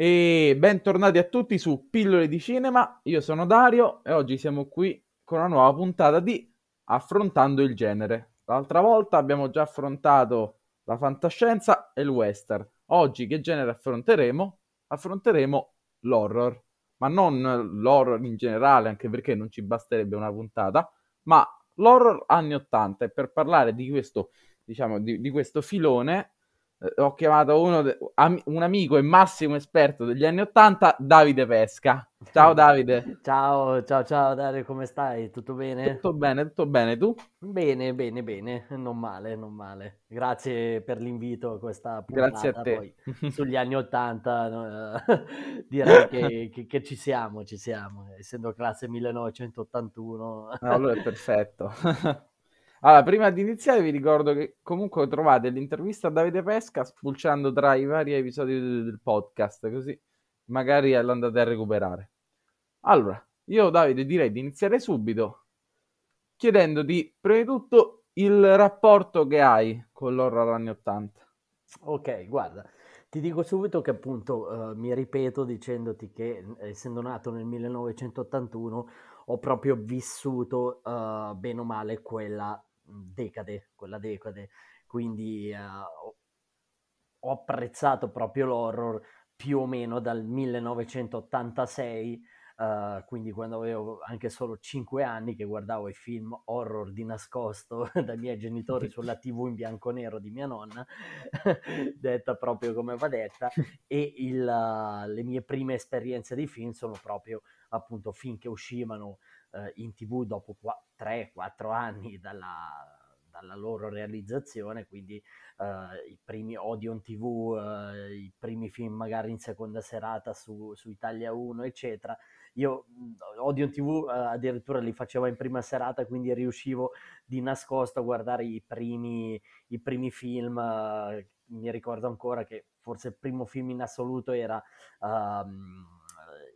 E bentornati a tutti su Pillole di Cinema. Io sono Dario e oggi siamo qui con una nuova puntata di Affrontando il genere. L'altra volta abbiamo già affrontato la fantascienza e il western. Oggi che genere affronteremo? Affronteremo l'horror, ma non l'horror in generale, anche perché non ci basterebbe una puntata, ma l'horror anni 80 e per parlare di questo, diciamo, di, di questo filone ho chiamato uno de- am- un amico e massimo esperto degli anni 80, Davide Pesca. Ciao Davide. Ciao, ciao, ciao Dario, come stai? Tutto bene? Tutto bene, tutto bene, tu? Bene, bene, bene, non male, non male. Grazie per l'invito a questa puntata. Grazie a te. Poi, sugli anni 80 no, direi che, che, che, ci siamo, ci siamo, essendo classe 1981. No, allora è perfetto. Allora, prima di iniziare vi ricordo che comunque trovate l'intervista a Davide Pesca spulciando tra i vari episodi del podcast, così magari lo andate a recuperare. Allora, io Davide direi di iniziare subito chiedendoti prima di tutto il rapporto che hai con l'horror anni 80. Ok, guarda, ti dico subito che appunto uh, mi ripeto dicendoti che essendo nato nel 1981 ho proprio vissuto uh, bene o male quella decade, quella decade, quindi uh, ho apprezzato proprio l'horror più o meno dal 1986, uh, quindi quando avevo anche solo 5 anni che guardavo i film horror di nascosto dai miei genitori sulla tv in bianco e nero di mia nonna, detta proprio come va detta, e il, uh, le mie prime esperienze di film sono proprio appunto film che uscivano uh, in tv dopo 3-4 anni dalla dalla loro realizzazione, quindi uh, i primi Odeon TV, uh, i primi film magari in seconda serata su, su Italia 1, eccetera. Io Odeon TV uh, addirittura li facevo in prima serata, quindi riuscivo di nascosto a guardare i primi, i primi film. mi ricordo ancora che forse il primo film in assoluto era... Um,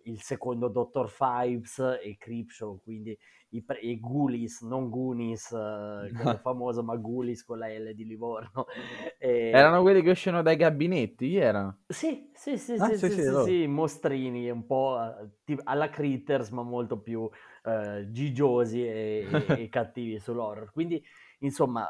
il secondo Dr. Fives e Creepshow, quindi i, pre- i Ghoulies, non Goonies, quello famoso, ma Ghoulies con la L di Livorno. E... Erano quelli che uscivano dai gabinetti, erano? Sì, sì, sì, ah, sì, sì, sì, sì, sì, mostrini, un po' uh, alla Critters, ma molto più uh, gigiosi e, e, cattivi sull'horror. Quindi, insomma,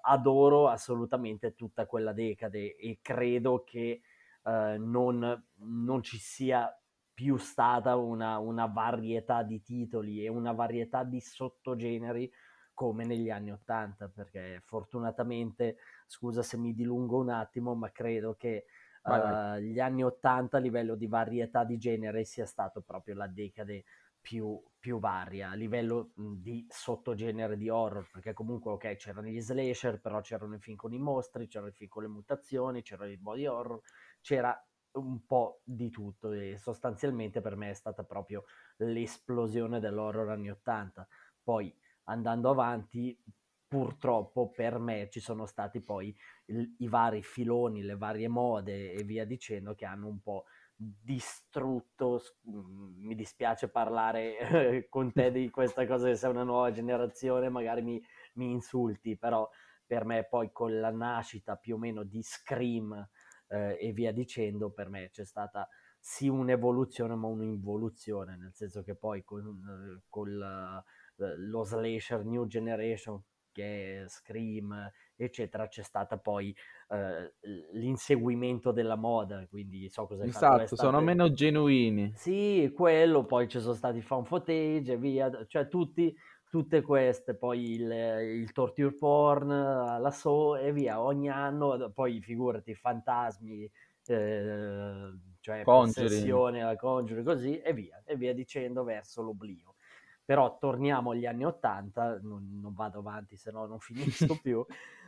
adoro assolutamente tutta quella decade e credo che non, non ci sia più stata una, una varietà di titoli e una varietà di sottogeneri come negli anni Ottanta, perché fortunatamente, scusa se mi dilungo un attimo, ma credo che uh, gli anni Ottanta a livello di varietà di genere sia stato proprio la decade più, più varia a livello di sottogenere di horror, perché comunque ok c'erano gli slasher, però c'erano i film con i mostri, c'erano i film con le mutazioni, c'era il body horror, c'era un po' di tutto e sostanzialmente per me è stata proprio l'esplosione dell'horror anni 80. Poi andando avanti, purtroppo per me ci sono stati poi il, i vari filoni, le varie mode e via dicendo che hanno un po' distrutto, mm, mi dispiace parlare con te di questa cosa che sei una nuova generazione, magari mi, mi insulti, però per me poi con la nascita più o meno di Scream, eh, e via dicendo, per me c'è stata sì un'evoluzione ma un'involuzione, nel senso che poi con, eh, con eh, lo slasher New Generation che è Scream, eccetera, c'è stata poi eh, l'inseguimento della moda, quindi so cosa esatto, fatto. Esatto, sono meno genuini. Sì, quello, poi ci sono stati fan footage e via, cioè tutti tutte queste, poi il, il torture porn, la so e via, ogni anno, poi figurati, fantasmi, eh, cioè possessione, la congiure, così, e via, e via dicendo verso l'oblio. Però torniamo agli anni Ottanta, non, non, vado avanti se no non finisco più,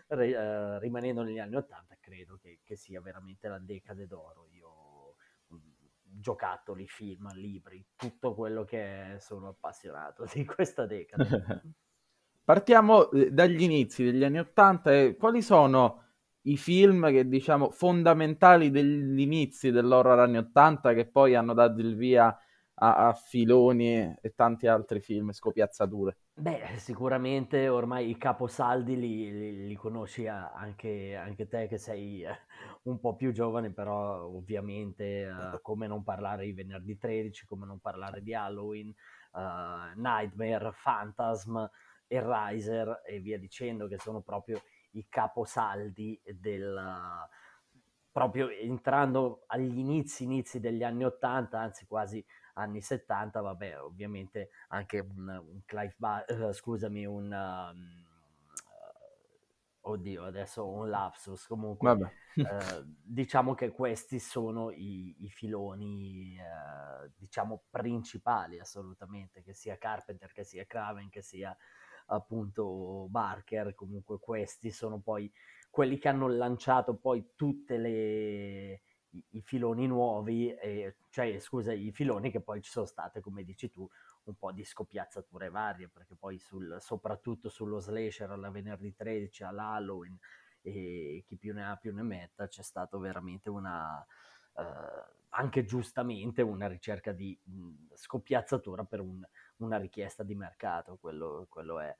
eh, rimanendo negli anni Ottanta credo che, che sia veramente la decade d'oro. Io giocattoli, film, libri, tutto quello che sono appassionato di questa decade. Partiamo eh, dagli inizi degli anni Ottanta e quali sono i film che diciamo fondamentali degli inizi dell'horror anni Ottanta che poi hanno dato il via a, a filoni e tanti altri film, scopiazzature? Beh, sicuramente ormai i caposaldi li, li, li conosci anche, anche, te che sei eh, un po' più giovane, però ovviamente uh, come non parlare di venerdì 13, come non parlare di Halloween, uh, Nightmare, Phantasm, Riser e via dicendo, che sono proprio i caposaldi del... Proprio entrando agli inizi, inizi degli anni 80, anzi quasi anni 70, vabbè, ovviamente anche un, un Clive Bar- uh, scusami, un um, oddio, adesso un lapsus, comunque eh, diciamo che questi sono i, i filoni, eh, diciamo, principali assolutamente, che sia Carpenter, che sia Craven, che sia appunto Barker, comunque questi sono poi quelli che hanno lanciato poi tutte le i, filoni nuovi, e, cioè scusa, i filoni che poi ci sono state, come dici tu, un po' di scoppiazzature varie, perché poi sul, soprattutto sullo slasher alla venerdì 13, all'Halloween e chi più ne ha più ne metta, c'è stato veramente una... Uh, anche giustamente una ricerca di mh, scoppiazzatura per un, una richiesta di mercato, quello, quello è.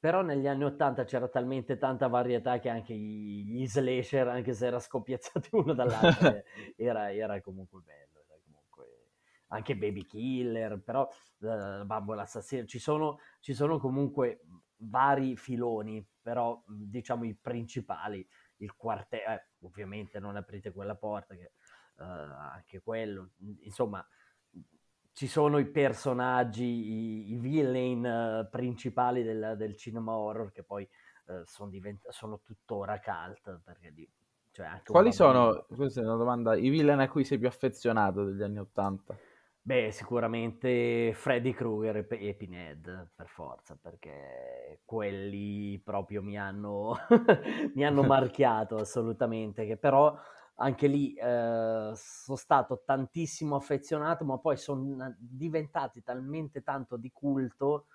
Però negli anni 80 c'era talmente tanta varietà che anche gli slasher, anche se era scoppiazzato uno dall'altro, era, era, comunque bello. Era comunque... Anche Baby Killer, però uh, Bambola Assassino, ci sono, ci sono comunque vari filoni, però diciamo i principali, il quartetto, eh, ovviamente non aprite quella porta, che, uh, anche quello, insomma ci sono i personaggi, i, i villain uh, principali del, del, cinema horror che poi uh, sono, divent- sono tuttora cult. Perché di, cioè Quali sono, questa è una domanda, i villain a cui sei più affezionato degli anni Ottanta? Beh, sicuramente Freddy Krueger e, e Pinhead, per forza, perché quelli proprio mi hanno, mi hanno marchiato assolutamente, che però anche lì eh, sono stato tantissimo affezionato, ma poi sono diventati talmente tanto di culto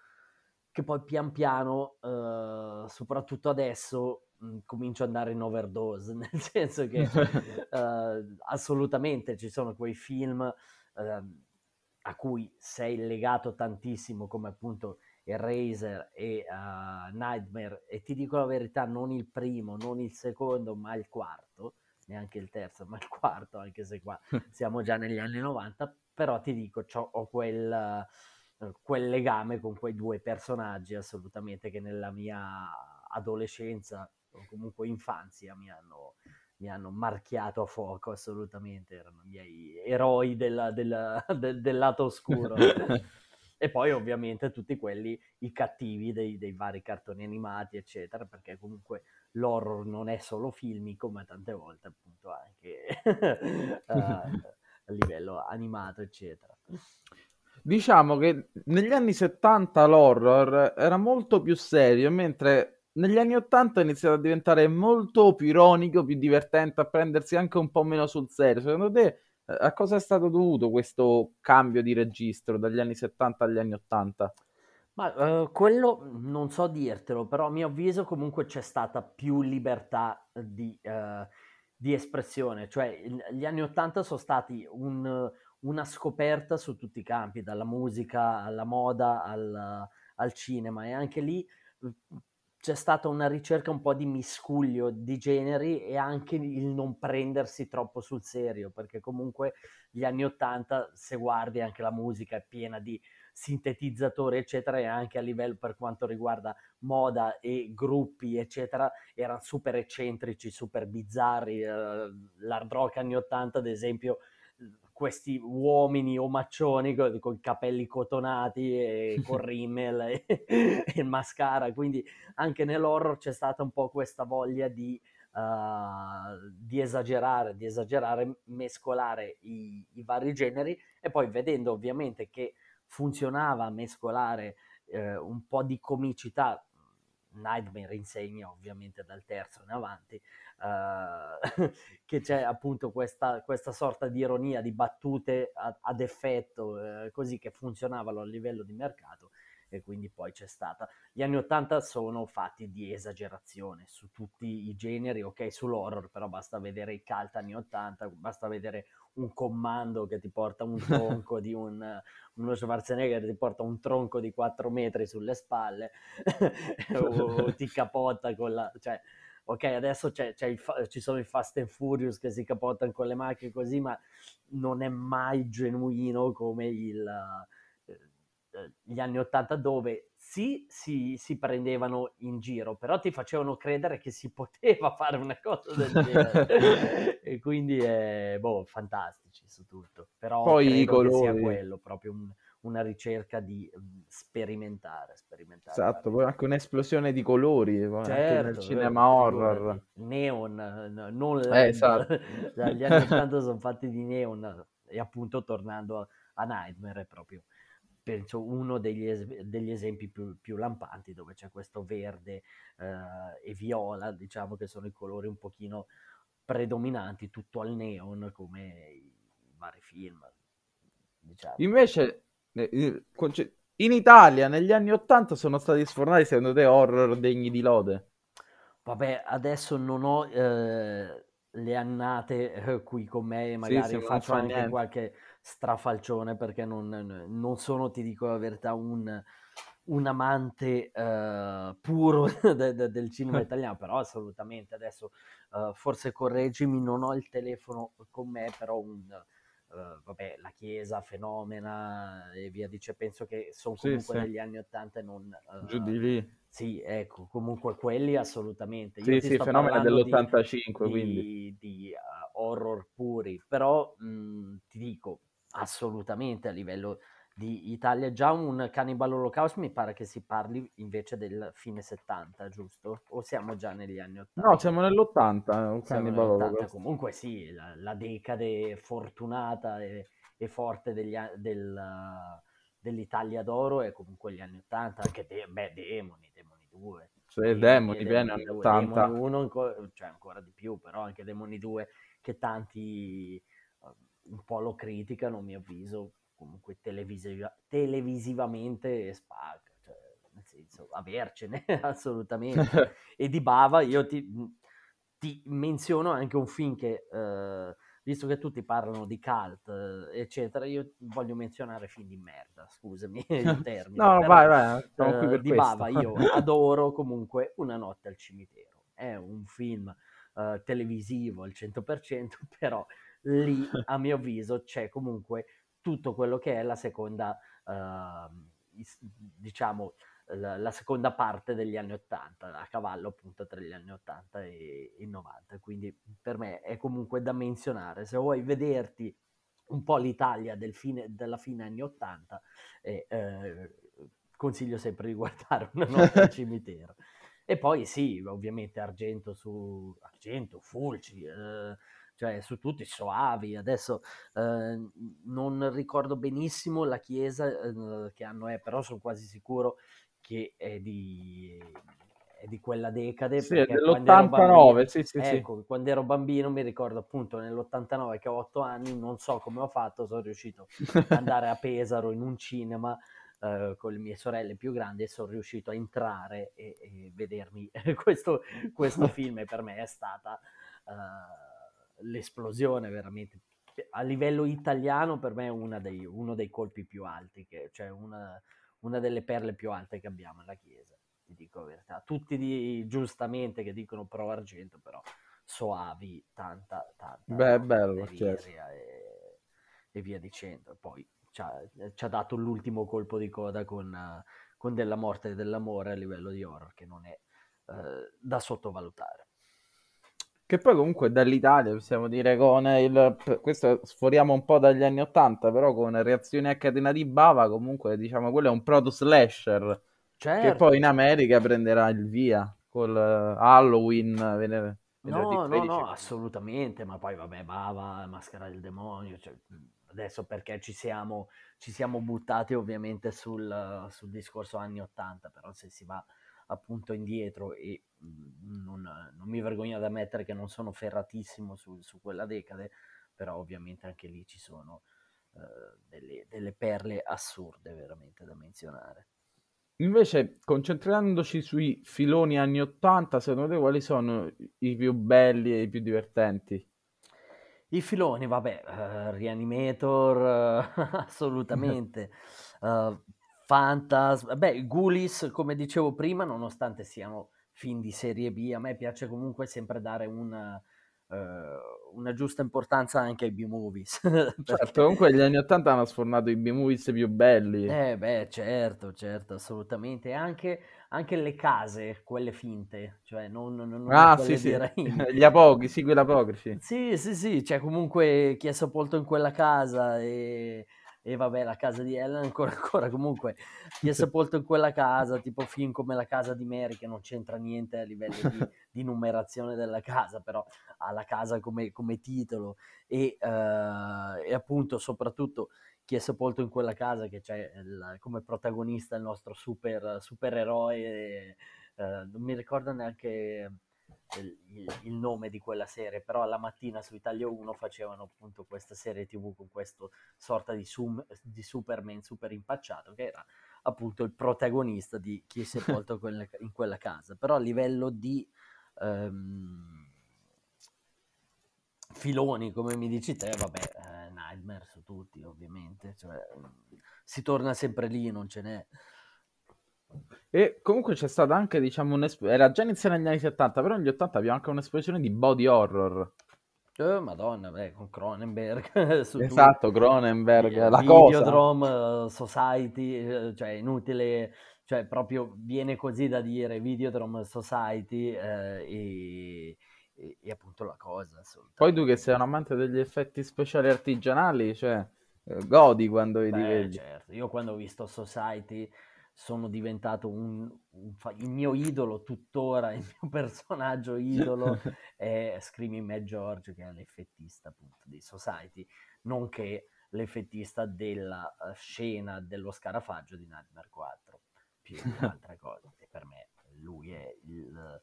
che poi pian piano, eh, soprattutto adesso, mh, comincio ad andare in overdose, nel senso che eh, assolutamente ci sono quei film ehm, a cui sei legato tantissimo, come appunto Eraser e uh, Nightmare, e ti dico la verità, non il primo, non il secondo, ma il quarto neanche il terzo, ma il quarto, anche se qua siamo già negli anni 90, però ti dico, ho quel, quel legame con quei due personaggi assolutamente che nella mia adolescenza o comunque infanzia mi hanno, mi hanno marchiato a fuoco assolutamente, erano i miei eroi della, della, del, del lato oscuro. E poi ovviamente tutti quelli, i cattivi dei, dei, vari cartoni animati, eccetera, perché comunque l'horror non è solo filmico, ma tante volte appunto anche a livello animato, eccetera. Diciamo che negli anni 70 l'horror era molto più serio, mentre negli anni 80 è iniziato a diventare molto più ironico, più divertente, a prendersi anche un po' meno sul serio. Secondo te a cosa è stato dovuto questo cambio di registro dagli anni 70 agli anni 80? Ma uh, quello non so dirtelo, però a mio avviso comunque c'è stata più libertà di, uh, di espressione, cioè gli anni 80 sono stati un, una scoperta su tutti i campi, dalla musica alla moda al, al cinema e anche lì c'è stata una ricerca un po' di miscuglio di generi e anche il non prendersi troppo sul serio, perché comunque gli anni Ottanta, se guardi anche la musica, è piena di sintetizzatori, eccetera, e anche a livello per quanto riguarda moda e gruppi, eccetera, erano super eccentrici, super bizzarri. Uh, l'hard rock anni Ottanta, ad esempio, questi uomini omaccioni con, con i capelli cotonati e con rimmel e, e, mascara, quindi anche nell'horror c'è stata un po' questa voglia di, uh, di esagerare, di esagerare, mescolare i, i, vari generi e poi vedendo ovviamente che funzionava mescolare uh, un po' di comicità Nightmare insegna ovviamente dal terzo in avanti, uh, che c'è appunto questa, questa, sorta di ironia, di battute ad, ad effetto, uh, così che funzionavano a livello di mercato e quindi poi c'è stata. Gli anni 80 sono fatti di esagerazione su tutti i generi, ok, sull'horror, però basta vedere i cult anni 80, basta vedere un comando che ti porta un tronco di un, uno Schwarzenegger che ti porta un tronco di 4 metri sulle spalle o, o ti capotta con la... Cioè, ok, adesso c'è, c'è fa- ci sono i Fast and Furious che si capottano con le macchine così, ma non è mai genuino come il, uh, gli anni 80 dove sì, si, si prendevano in giro, però ti facevano credere che si poteva fare una cosa del genere. e quindi, è, boh, fantastici su tutto. Però Poi i colori... sia quello, proprio un, una ricerca di mhmm, sperimentare, sperimentare. Esatto, poi anche un'esplosione di colori certo, nel cinema horror. Neon, non. Eh, esatto. Gli anni 80 sono fatti di neon e appunto tornando a Nightmare è proprio penso uno degli, es- degli esempi più, più, lampanti dove c'è questo verde eh, e viola, diciamo che sono i colori un pochino predominanti, tutto al neon come i vari film. Diciamo. Invece in Italia negli anni 80 sono stati sfornati secondo te horror degni di lode? Vabbè, adesso non ho eh, le annate eh, qui con me, magari sì, sì, faccio anche niente. qualche strafalcione perché non, non, sono, ti dico la verità, un, un amante uh, puro de, de, del cinema italiano, però assolutamente adesso uh, forse correggimi, non ho il telefono con me, però un, uh, vabbè, la Chiesa, Fenomena e via dice, penso che sono comunque sì, negli anni Ottanta e non... Giù di lì. Sì, ecco, comunque quelli assolutamente. Io sì, sì, Fenomena dell'85, di, quindi. Di, di horror puri, però mh, mhmm, ti dico, assolutamente a livello di Italia. Già un Cannibal Holocaust mi pare che si parli invece del fine 70, giusto? O siamo già negli anni 80? No, siamo nell'80, un siamo Cannibal Holocaust. Comunque sì, la, la decade fortunata e, e forte degli, del, dell'Italia d'oro è comunque gli anni 80, anche de, beh, Demoni, Demoni 2. Sì, Demoni, bene, anni 80. Demoni 1 ancora, cioè ancora di più, però anche Demoni 2 che tanti un po' lo criticano, a mio avviso, comunque televisiva- televisivamente spacca, cioè, nel senso, avercene assolutamente. e di Bava io ti, ti, menziono anche un film che, eh, visto che tutti parlano di cult, eh, eccetera, io voglio menzionare film di merda, scusami il termine. no, Però, vai, vai, siamo eh, Di Bava io adoro comunque Una notte al cimitero. È un film eh, televisivo al 100%, però lì a mio avviso c'è comunque tutto quello che è la seconda, uh, diciamo, la, la, seconda parte degli anni 80, a cavallo appunto tra gli anni 80 e i 90. Quindi per me è comunque da menzionare. Se vuoi vederti un po' l'Italia del fine, della fine anni 80, eh, eh, consiglio sempre di guardare una notte al cimitero. E poi sì, ovviamente Argento su Argento, Fulci, eh, cioè su tutti soavi. Adesso eh, non ricordo benissimo la chiesa eh, che anno è, però sono quasi sicuro che è di, è di quella decade. Sì, è dell'89, sì, sì, ecco, sì. quando ero bambino mi ricordo appunto nell'89 che ho 8 anni, non so come ho fatto, sono riuscito ad andare a Pesaro in un cinema Uh, con le mie sorelle più grandi e sono riuscito a entrare e, e vedermi questo, questo film e per me è stata uh, l'esplosione veramente. A livello italiano per me è dei, uno dei colpi più alti, che, cioè una, una, delle perle più alte che abbiamo alla Chiesa, ti dico la verità. Tutti di, giustamente che dicono pro argento, però soavi, tanta, tanta Beh, bello, certo. e, e, via dicendo. Poi ci ha, dato l'ultimo colpo di coda con, con della morte e dell'amore a livello di horror, che non è uh, da sottovalutare. Che poi comunque dall'Italia possiamo dire con il... Questo sforiamo un po' dagli anni Ottanta, però con reazioni a catena di bava comunque diciamo quello è un proto slasher. Certo. Che poi in America prenderà il via col Halloween. Venere, no, no, no, assolutamente, ma poi vabbè, bava, maschera del demonio, cioè, adesso perché ci siamo, ci siamo buttati ovviamente sul, sul discorso anni Ottanta, però se si va appunto indietro e non, non, mi vergogno ad ammettere che non sono ferratissimo su, su quella decade, però ovviamente anche lì ci sono uh, delle, delle, perle assurde veramente da menzionare. Invece, concentrandoci sui filoni anni 80, secondo te quali sono i più belli e i più divertenti? I filoni, vabbè, uh, Reanimator, uh, assolutamente. Uh, Fantasma, beh, Ghoulies, come dicevo prima, nonostante siano film di serie B, a me piace comunque sempre dare una, uh, una giusta importanza anche ai B-movies. certo, comunque gli anni 80 hanno sfornato i B-movies più belli. Eh beh, certo, certo, assolutamente. E anche, anche le case, quelle finte, cioè non, non ah, sì, sì. Gli apoghi, sì, quella apocrifi. Sì, sì, sì, cioè comunque chi è sepolto in quella casa e e vabbè la casa di Ellen ancora ancora comunque chi è sepolto in quella casa tipo film come la casa di Mary che non c'entra niente a livello di, di numerazione della casa però ha la casa come, come titolo. E, uh, e, appunto soprattutto chi è sepolto in quella casa che c'è il, come protagonista il nostro super supereroe uh, non mi ricordo neanche il, il, nome di quella serie, però la mattina su Italia 1 facevano appunto questa serie tv con questo sorta di, sum, di Superman super impacciato che era appunto il protagonista di chi è sepolto in quella casa, però a livello di um, filoni, come mi dici te, vabbè, eh, Nightmare su tutti ovviamente, cioè, si torna sempre lì, non ce n'è. E comunque c'è stata anche, diciamo, un'esplosione. Era già iniziata negli anni 70, però negli 80 abbiamo anche un'esplosione di body horror. Oh, Madonna, beh, con Cronenberg. esatto. Cronenberg, la Videodrome, cosa. Society, eh, cioè inutile, cioè proprio viene così da dire Videodrome Society eh, e, e, e, appunto la cosa. Poi tu che sei un amante degli effetti speciali artigianali, cioè eh, godi quando li vedi. Certo, io quando ho visto Society sono diventato un, un, il mio idolo tuttora, il mio personaggio idolo è Screaming Mad George che è l'effettista appunto di Society, nonché l'effettista della uh, scena dello scarafaggio di Nightmare 4, più altre cose. E per me lui è il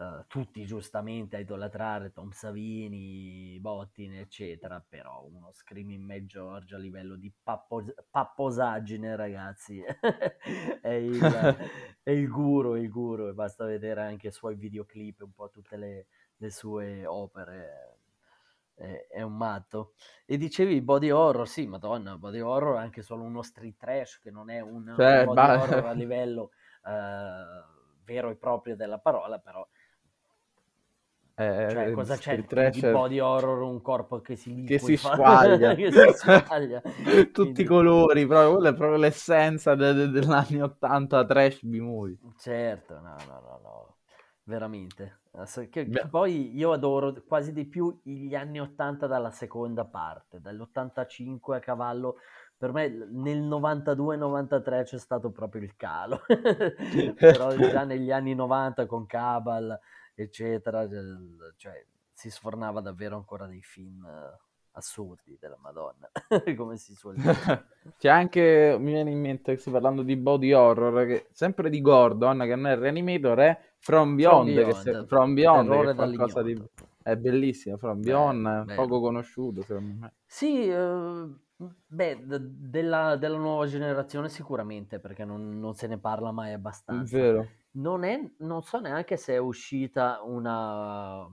Uh, tutti giustamente a idolatrare Tom Savini, Bottin, eccetera, però uno Screaming Mad George a livello di pappos- papposaggine, ragazzi, è, il, è, il, guru, il guru, e basta vedere anche i suoi videoclip, un po' tutte le, le sue opere, è, è, un matto. E dicevi body horror, sì, madonna, body horror è anche solo uno street trash, che non è un, cioè, un body ba- horror a livello... Uh, vero e proprio della parola, però eh, cioè, cosa c'è di body horror, un corpo che si che si squaglia, che si squaglia. tutti Quindi... i colori, proprio, quella è proprio l'essenza de- de- degli anni 80 trash B-movie. Certo, no, no, no, no. veramente. Che, che poi io adoro quasi di più gli anni 80 dalla seconda parte, dall'85 a cavallo per me nel 92-93 c'è stato proprio il calo, però già negli anni 90 con Cabal eccetera, cioè si sfornava davvero ancora dei film assurdi della Madonna, come si suol dire. C'è anche, mi viene in mente, parlando di body horror, che, sempre di Gordon, che non è Reanimator, è From Beyond, From Beyond, che, se, From Beyond che è qualcosa di... È bellissimo, From Beyond, Beh, poco conosciuto secondo me. Sì, uh, beh, d- della, della, nuova generazione sicuramente, perché non, non se ne parla mai abbastanza. Vero non, è, non so neanche se è uscita una,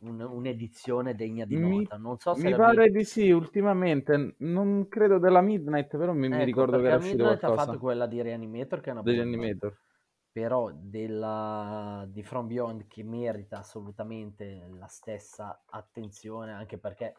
un, un'edizione degna di nota. Non so se mi pare mi... di sì, ultimamente. Non credo della Midnight, però mi, ecco, mi ricordo che era uscita Midnight qualcosa. ha fatto quella di Reanimator, che è una degli Animator. Però della, di From Beyond che merita assolutamente la stessa attenzione, anche perché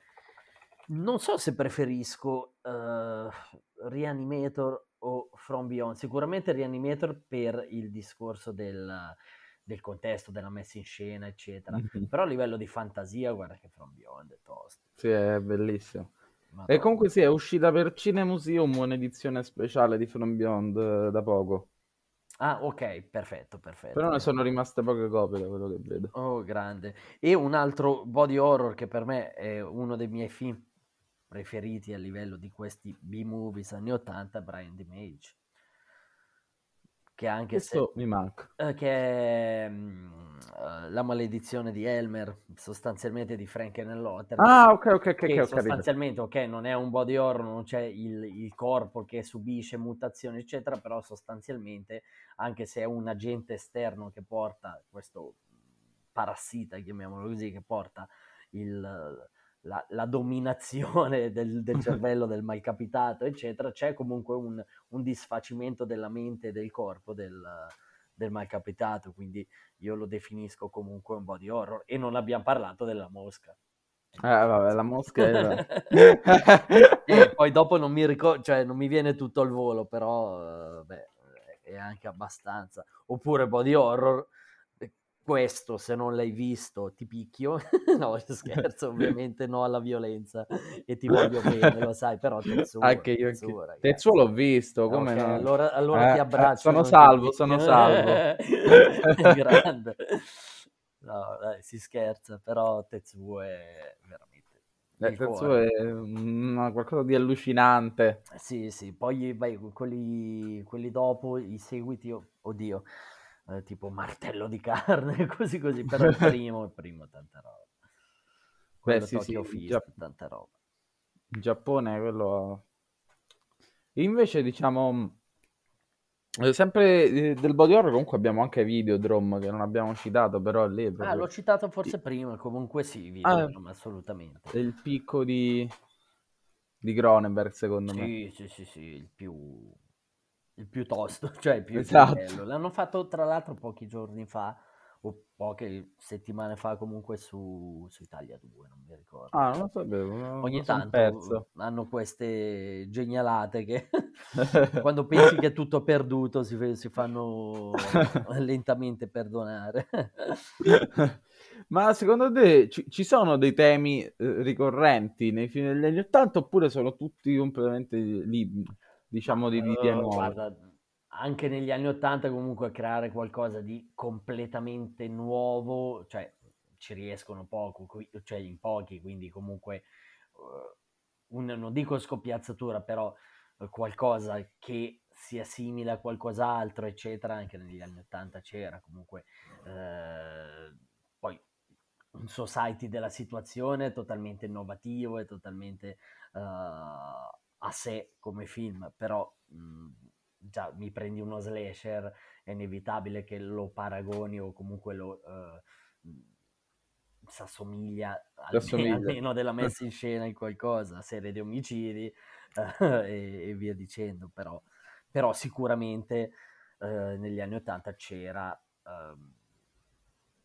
non so se preferisco uh, Reanimator o From Beyond. Sicuramente Reanimator per il discorso del, del contesto, della messa in scena, eccetera. Mm-hmm. Però a livello di fantasia, guarda che From Beyond è tosto. Sì, è bellissimo. Madonna. E comunque sì, è uscita per Cinemuseum un'edizione speciale di From Beyond eh, da poco. Ah, ok, perfetto, perfetto. Però ne sono rimaste poche copie da quello che vedo. Oh, grande. E un altro body horror che per me è uno dei miei film preferiti a livello di questi B-movies anni 80 Brian the Mage che anche Questo se... mi manca. Eh, che uh, La maledizione di Elmer, sostanzialmente di Frankenlotter. Ah, ok, ok, ok. Ho sostanzialmente, ok, non è un body horror, non c'è il, il, corpo che subisce mutazioni, eccetera, però sostanzialmente, anche se è un agente esterno che porta questo parassita, chiamiamolo così, che porta il, la, la, dominazione del, del, cervello del malcapitato, eccetera, c'è comunque un, un disfacimento della mente e del corpo del, del malcapitato, quindi io lo definisco comunque un body horror e non abbiamo parlato della mosca. Eh, vabbè, la mosca è... poi dopo non mi ricordo, cioè non mi viene tutto al volo, però, beh, è anche abbastanza. Oppure body horror, questo se non l'hai visto ti picchio, no scherzo ovviamente no alla violenza e ti voglio bene lo sai però Tetsuo, anche io Tetsuo, anche... Tetsuo l'ho visto come okay, no? allora, allora eh, ti eh, abbraccio sono salvo sono salvo. Grande. No dai, si scherza però Tetsuo è veramente eh, Tetsuo è una, qualcosa di allucinante. Sì sì poi beh, quelli, quelli dopo i seguiti oddio eh, tipo martello di carne, così così, però il primo, il primo tanta roba. Quello Beh, sì, sì, Fist, Giapp- tanta roba. In Giappone quello... Invece, diciamo, eh, sempre eh, del body horror comunque abbiamo anche Videodrome che non abbiamo citato, però lì... Ah, proprio... Ah, l'ho citato forse prima, comunque sì, Videodrome, ah, assolutamente. il picco di, di Cronenberg, secondo sì, me. Sì, sì, sì, sì, il più il più tosto, cioè il più esatto. bello. L'hanno fatto tra l'altro pochi giorni fa, o poche settimane fa comunque su, su Italia 2, non mi ricordo. Ah, non lo sapevo. Non Ogni tanto hanno queste genialate che quando pensi che è tutto perduto si, si fanno lentamente perdonare. Ma secondo te ci, ci sono dei temi eh, ricorrenti nei film degli anni Ottanta oppure sono tutti completamente liberi? Diciamo di, di, di uh, guarda, anche negli anni Ottanta comunque creare qualcosa di completamente nuovo, cioè ci riescono poco, cioè in pochi, quindi comunque uh, un, non dico scoppiazzatura, però uh, qualcosa che sia simile a qualcos'altro, eccetera, anche negli anni Ottanta c'era comunque. Eh, poi un society della situazione totalmente innovativo e totalmente uh, a sé come film, però mh, mhmm, già mi prendi uno slasher, è inevitabile che lo paragoni o comunque lo uh, si assomiglia, almeno, almeno della messa in scena in qualcosa, serie di omicidi uh, e, e, via dicendo, però, però sicuramente uh, negli anni Ottanta c'era uh,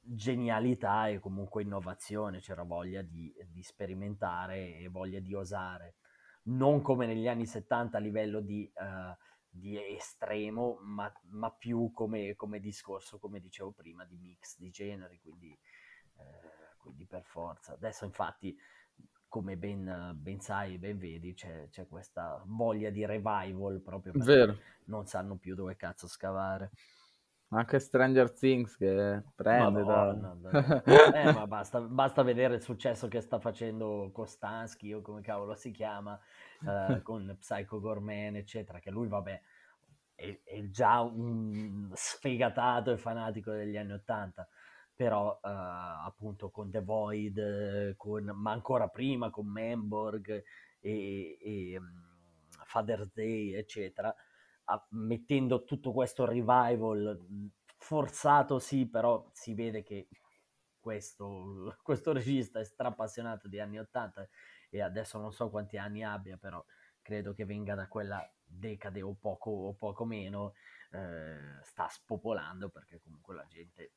genialità e comunque innovazione, c'era voglia di, di sperimentare e voglia di osare non come negli anni 70 a livello di, uh, di estremo, ma, ma più come, come, discorso, come dicevo prima, di mix di generi, quindi, uh, quindi per forza. Adesso infatti, come ben, ben sai, ben vedi, c'è, c'è, questa voglia di revival proprio perché Vero. non sanno più dove cazzo scavare. Anche Stranger Things che prende Madonna, da... eh, ma basta, basta, vedere il successo che sta facendo Kostansky o come cavolo si chiama eh, con Psycho Gorman eccetera che lui vabbè è, è, già un sfegatato e fanatico degli anni Ottanta. Però eh, appunto con The Void con, ma ancora prima con Memborg e, e um, Father's Day eccetera mettendo tutto questo revival forzato sì, però si vede che questo, questo regista è strappassionato di anni 80 e adesso non so quanti anni abbia, però credo che venga da quella decade o poco, o poco meno, eh, sta spopolando perché comunque la gente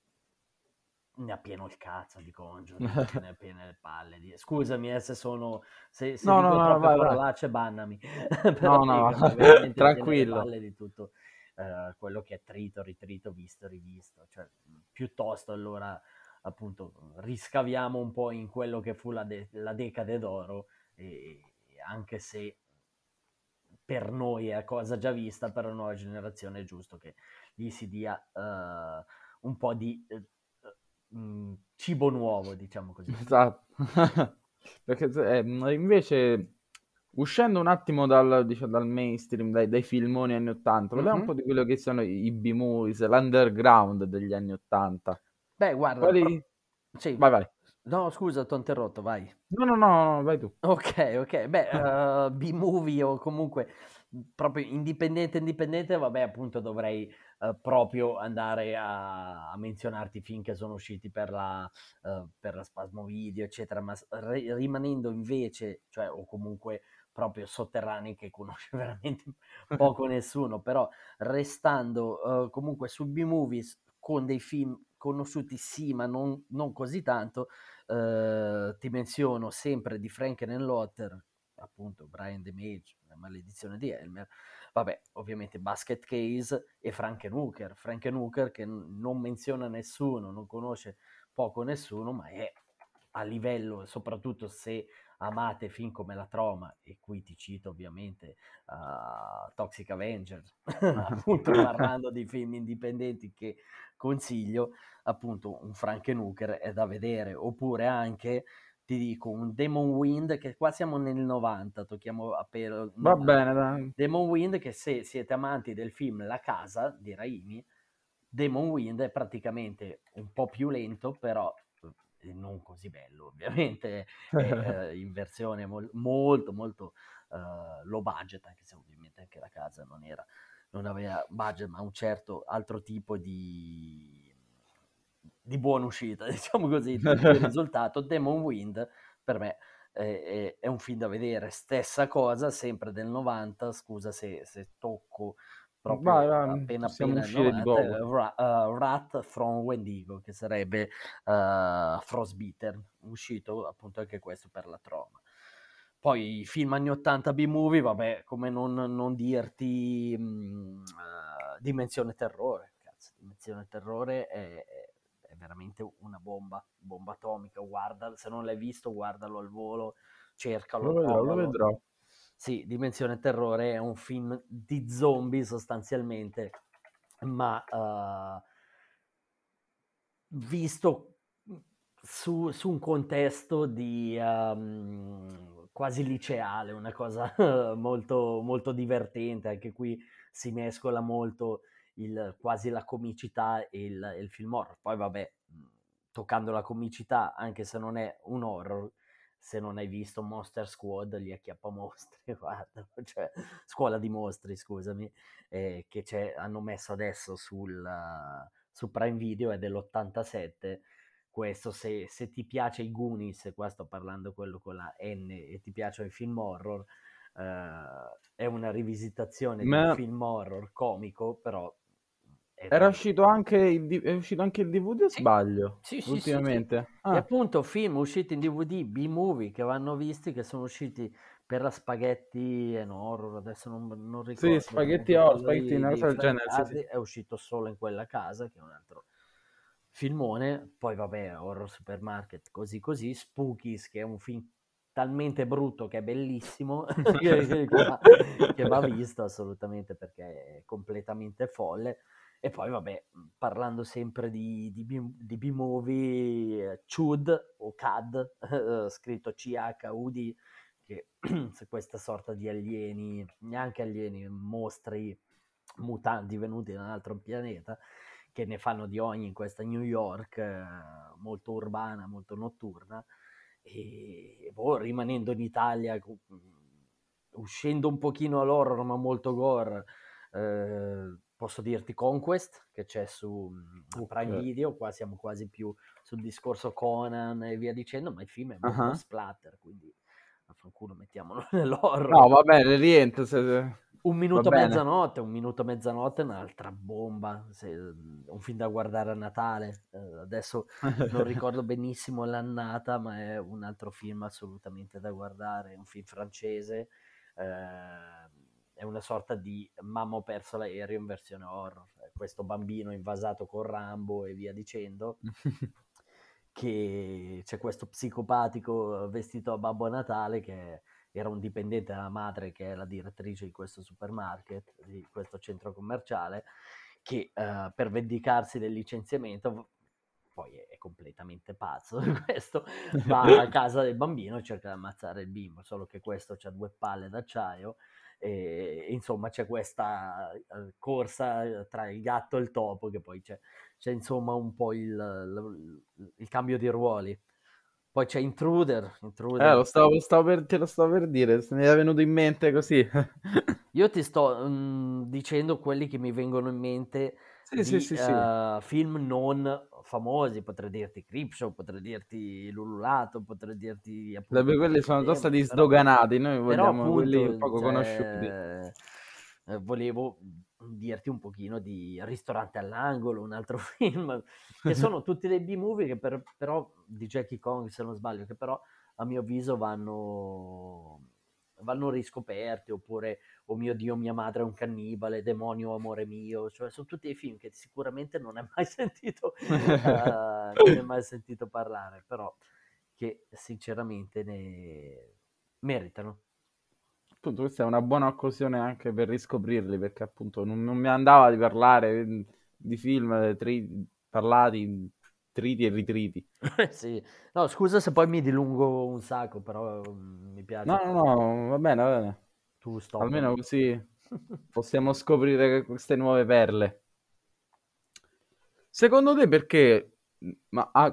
ne ha pieno il cazzo di Congiure, ne ha piene le palle. Di... Scusami eh, se sono... Se, se no, no, no, vai, parolacce, bannami. no, no, tranquillo. Le di tutto uh, quello che è trito, ritrito, visto, rivisto. Cioè, piuttosto allora, appunto, riscaviamo un po' in quello che fu la, de- la decade d'oro e, e anche se per noi è cosa già vista, per la nuova generazione è giusto che gli si dia uh, un po' di... Uh, mh, mm, cibo nuovo, diciamo così. Esatto. Perché eh, invece uscendo un attimo dal, diciamo, dal mainstream, dai, dai, filmoni anni 80, parliamo mm-hmm. un po' di quello che sono i, B-movies, l'underground degli anni 80. Beh, guarda, Quali... pro... sì. vai, vai. No, scusa, ti ho interrotto, vai. No, no, no, no, vai tu. Ok, ok. Beh, uh, B-movie o comunque proprio indipendente, indipendente, vabbè, appunto dovrei uh, proprio andare a, a, menzionarti i film che sono usciti per la, uh, per la Spasmo Video, eccetera, ma r- rimanendo invece, cioè, o comunque proprio sotterranei che conosce veramente poco nessuno, però restando comunque su B-movies con dei film conosciuti sì, ma non, non così tanto, eh, ti menziono sempre di Franken and Lotter, appunto Brian DeMage, la maledizione di Elmer, vabbè, ovviamente Basket Case e Frankenhooker, Frankenhooker che non menziona nessuno, non conosce poco nessuno, ma è a livello, soprattutto se amate film come La Troma, e qui ti cito ovviamente uh, Toxic Avenger, appunto parlando di film indipendenti che consiglio, appunto un Frankenhooker è da vedere, oppure anche ti dico un Demon Wind che qua siamo nel 90 tocchiamo appena va bene dai. Demon Wind che se siete amanti del film La Casa di Raimi Demon Wind è praticamente un po' più lento però eh, non così bello ovviamente eh, in versione mol- molto molto uh, low budget anche se ovviamente anche la casa non era non aveva budget ma un certo altro tipo di di buona uscita, diciamo così, il risultato. Demon Wind per me è, è, un film da vedere, stessa cosa, sempre del 90, scusa se, se tocco proprio vai, vai, appena appena uscire 90, uh, Rat from Wendigo, che sarebbe uh, Frostbeater, uscito appunto anche questo per la troma. Poi i film anni 80 B-movie, vabbè, come non, non dirti mh, uh, Dimensione Terrore, cazzo, Dimensione Terrore è, veramente una bomba, bomba atomica. Guarda, se non l'hai visto, guardalo al volo, cercalo. Lo vedrò, lo vedrò. Sì, Dimensione Terrore è un film di zombie sostanzialmente, ma uh, visto su, su, un contesto di um, quasi liceale, una cosa molto, molto divertente, anche qui si mescola molto il, quasi la comicità e il, il film horror. Poi vabbè, mhmm, toccando la comicità, anche se non è un horror, se non hai visto Monster Squad, gli acchiappa mostri, guarda, cioè scuola di mostri, scusami, eh, che hanno messo adesso sul, uh, su Prime Video, è dell'87, questo se, se, ti piace i Goonies, qua sto parlando quello con la N, e ti piacciono i film horror, uh, è una rivisitazione Ma... di un film horror comico, però era uscito anche il, è uscito anche il DVD o sbaglio? Sì, sì, ultimamente. Sì, sì. Ah. E appunto film usciti in DVD, B-movie che vanno visti, che sono usciti per la spaghetti e horror, adesso non, non ricordo. Sì, spaghetti horror, spaghetti cosa del genere. Sì, sì. È uscito solo in quella casa, che è un altro filmone. Poi vabbè, Horror Supermarket, così così. Spookies, che è un film talmente brutto che è bellissimo, che, va, che va visto assolutamente perché è completamente folle. E poi, vabbè, mhmm, parlando sempre di, di, di B-movie, eh, Chud o CAD, eh, scritto C-H-U-D, che è questa sorta di alieni, neanche alieni, mostri mutanti venuti da un altro pianeta, che ne fanno di ogni in questa New York eh, molto urbana, molto notturna, e boh, rimanendo in Italia, uscendo un pochino all'horror ma molto gore, eh, posso dirti Conquest che c'è su uh, Prime Video, qua siamo quasi più sul discorso Conan e via dicendo, ma il film è molto uh-huh. splatter, quindi affanculo mettiamolo nell'horror. No, va bene, rientra. Se... Un minuto a mezzanotte, un minuto a mezzanotte è un'altra bomba, se, un film da guardare a Natale. Eh, adesso non ricordo benissimo l'annata, ma è un altro film assolutamente da guardare, è un film francese. Eh, è una sorta di mamma ho perso l'aereo in versione horror, questo bambino invasato con Rambo e via dicendo, che c'è questo psicopatico vestito a Babbo Natale che era un dipendente della madre che è la direttrice di questo supermarket, di questo centro commerciale, che uh, per vendicarsi del licenziamento poi è, è completamente pazzo questo, va a casa del bambino e cerca di ammazzare il bimbo, solo che questo ha due palle d'acciaio e insomma c'è questa uh, corsa tra il gatto e il topo che poi c'è, c'è insomma un po' il, il, il, cambio di ruoli. Poi c'è Intruder. Intruder. Eh, lo stavo, stavo per, te lo stavo per dire, se mi è venuto in mente così. Io ti sto mh, dicendo quelli che mi vengono in mente sì, di, sì, sì, sì. Uh, film non famosi, potrei dirti Creepshow, potrei dirti Lululato, potrei dirti appunto... Beh, quelli sono tosta stati sdoganati, noi vogliamo appunto, quelli poco cioè, conosciuti. Eh, volevo dirti un pochino di Ristorante all'angolo, un altro film, che sono tutti dei B-movie che per, però, di Jackie Kong se non sbaglio, che però a mio avviso vanno vanno riscoperti, oppure Oh mio Dio, mia madre è un cannibale, Demonio, amore mio, cioè sono tutti i film che sicuramente non hai mai sentito, uh, mai sentito parlare, però che sinceramente ne meritano. Appunto, questa è una buona occasione anche per riscoprirli, perché appunto non, non mi andava di parlare di film tri- parlati triti e ritriti. sì, no, scusa se poi mi dilungo un sacco, però um, mi piace. No, no, no, va bene, va bene. Tu stop. Almeno così possiamo scoprire queste nuove perle. Secondo te perché ma, ah,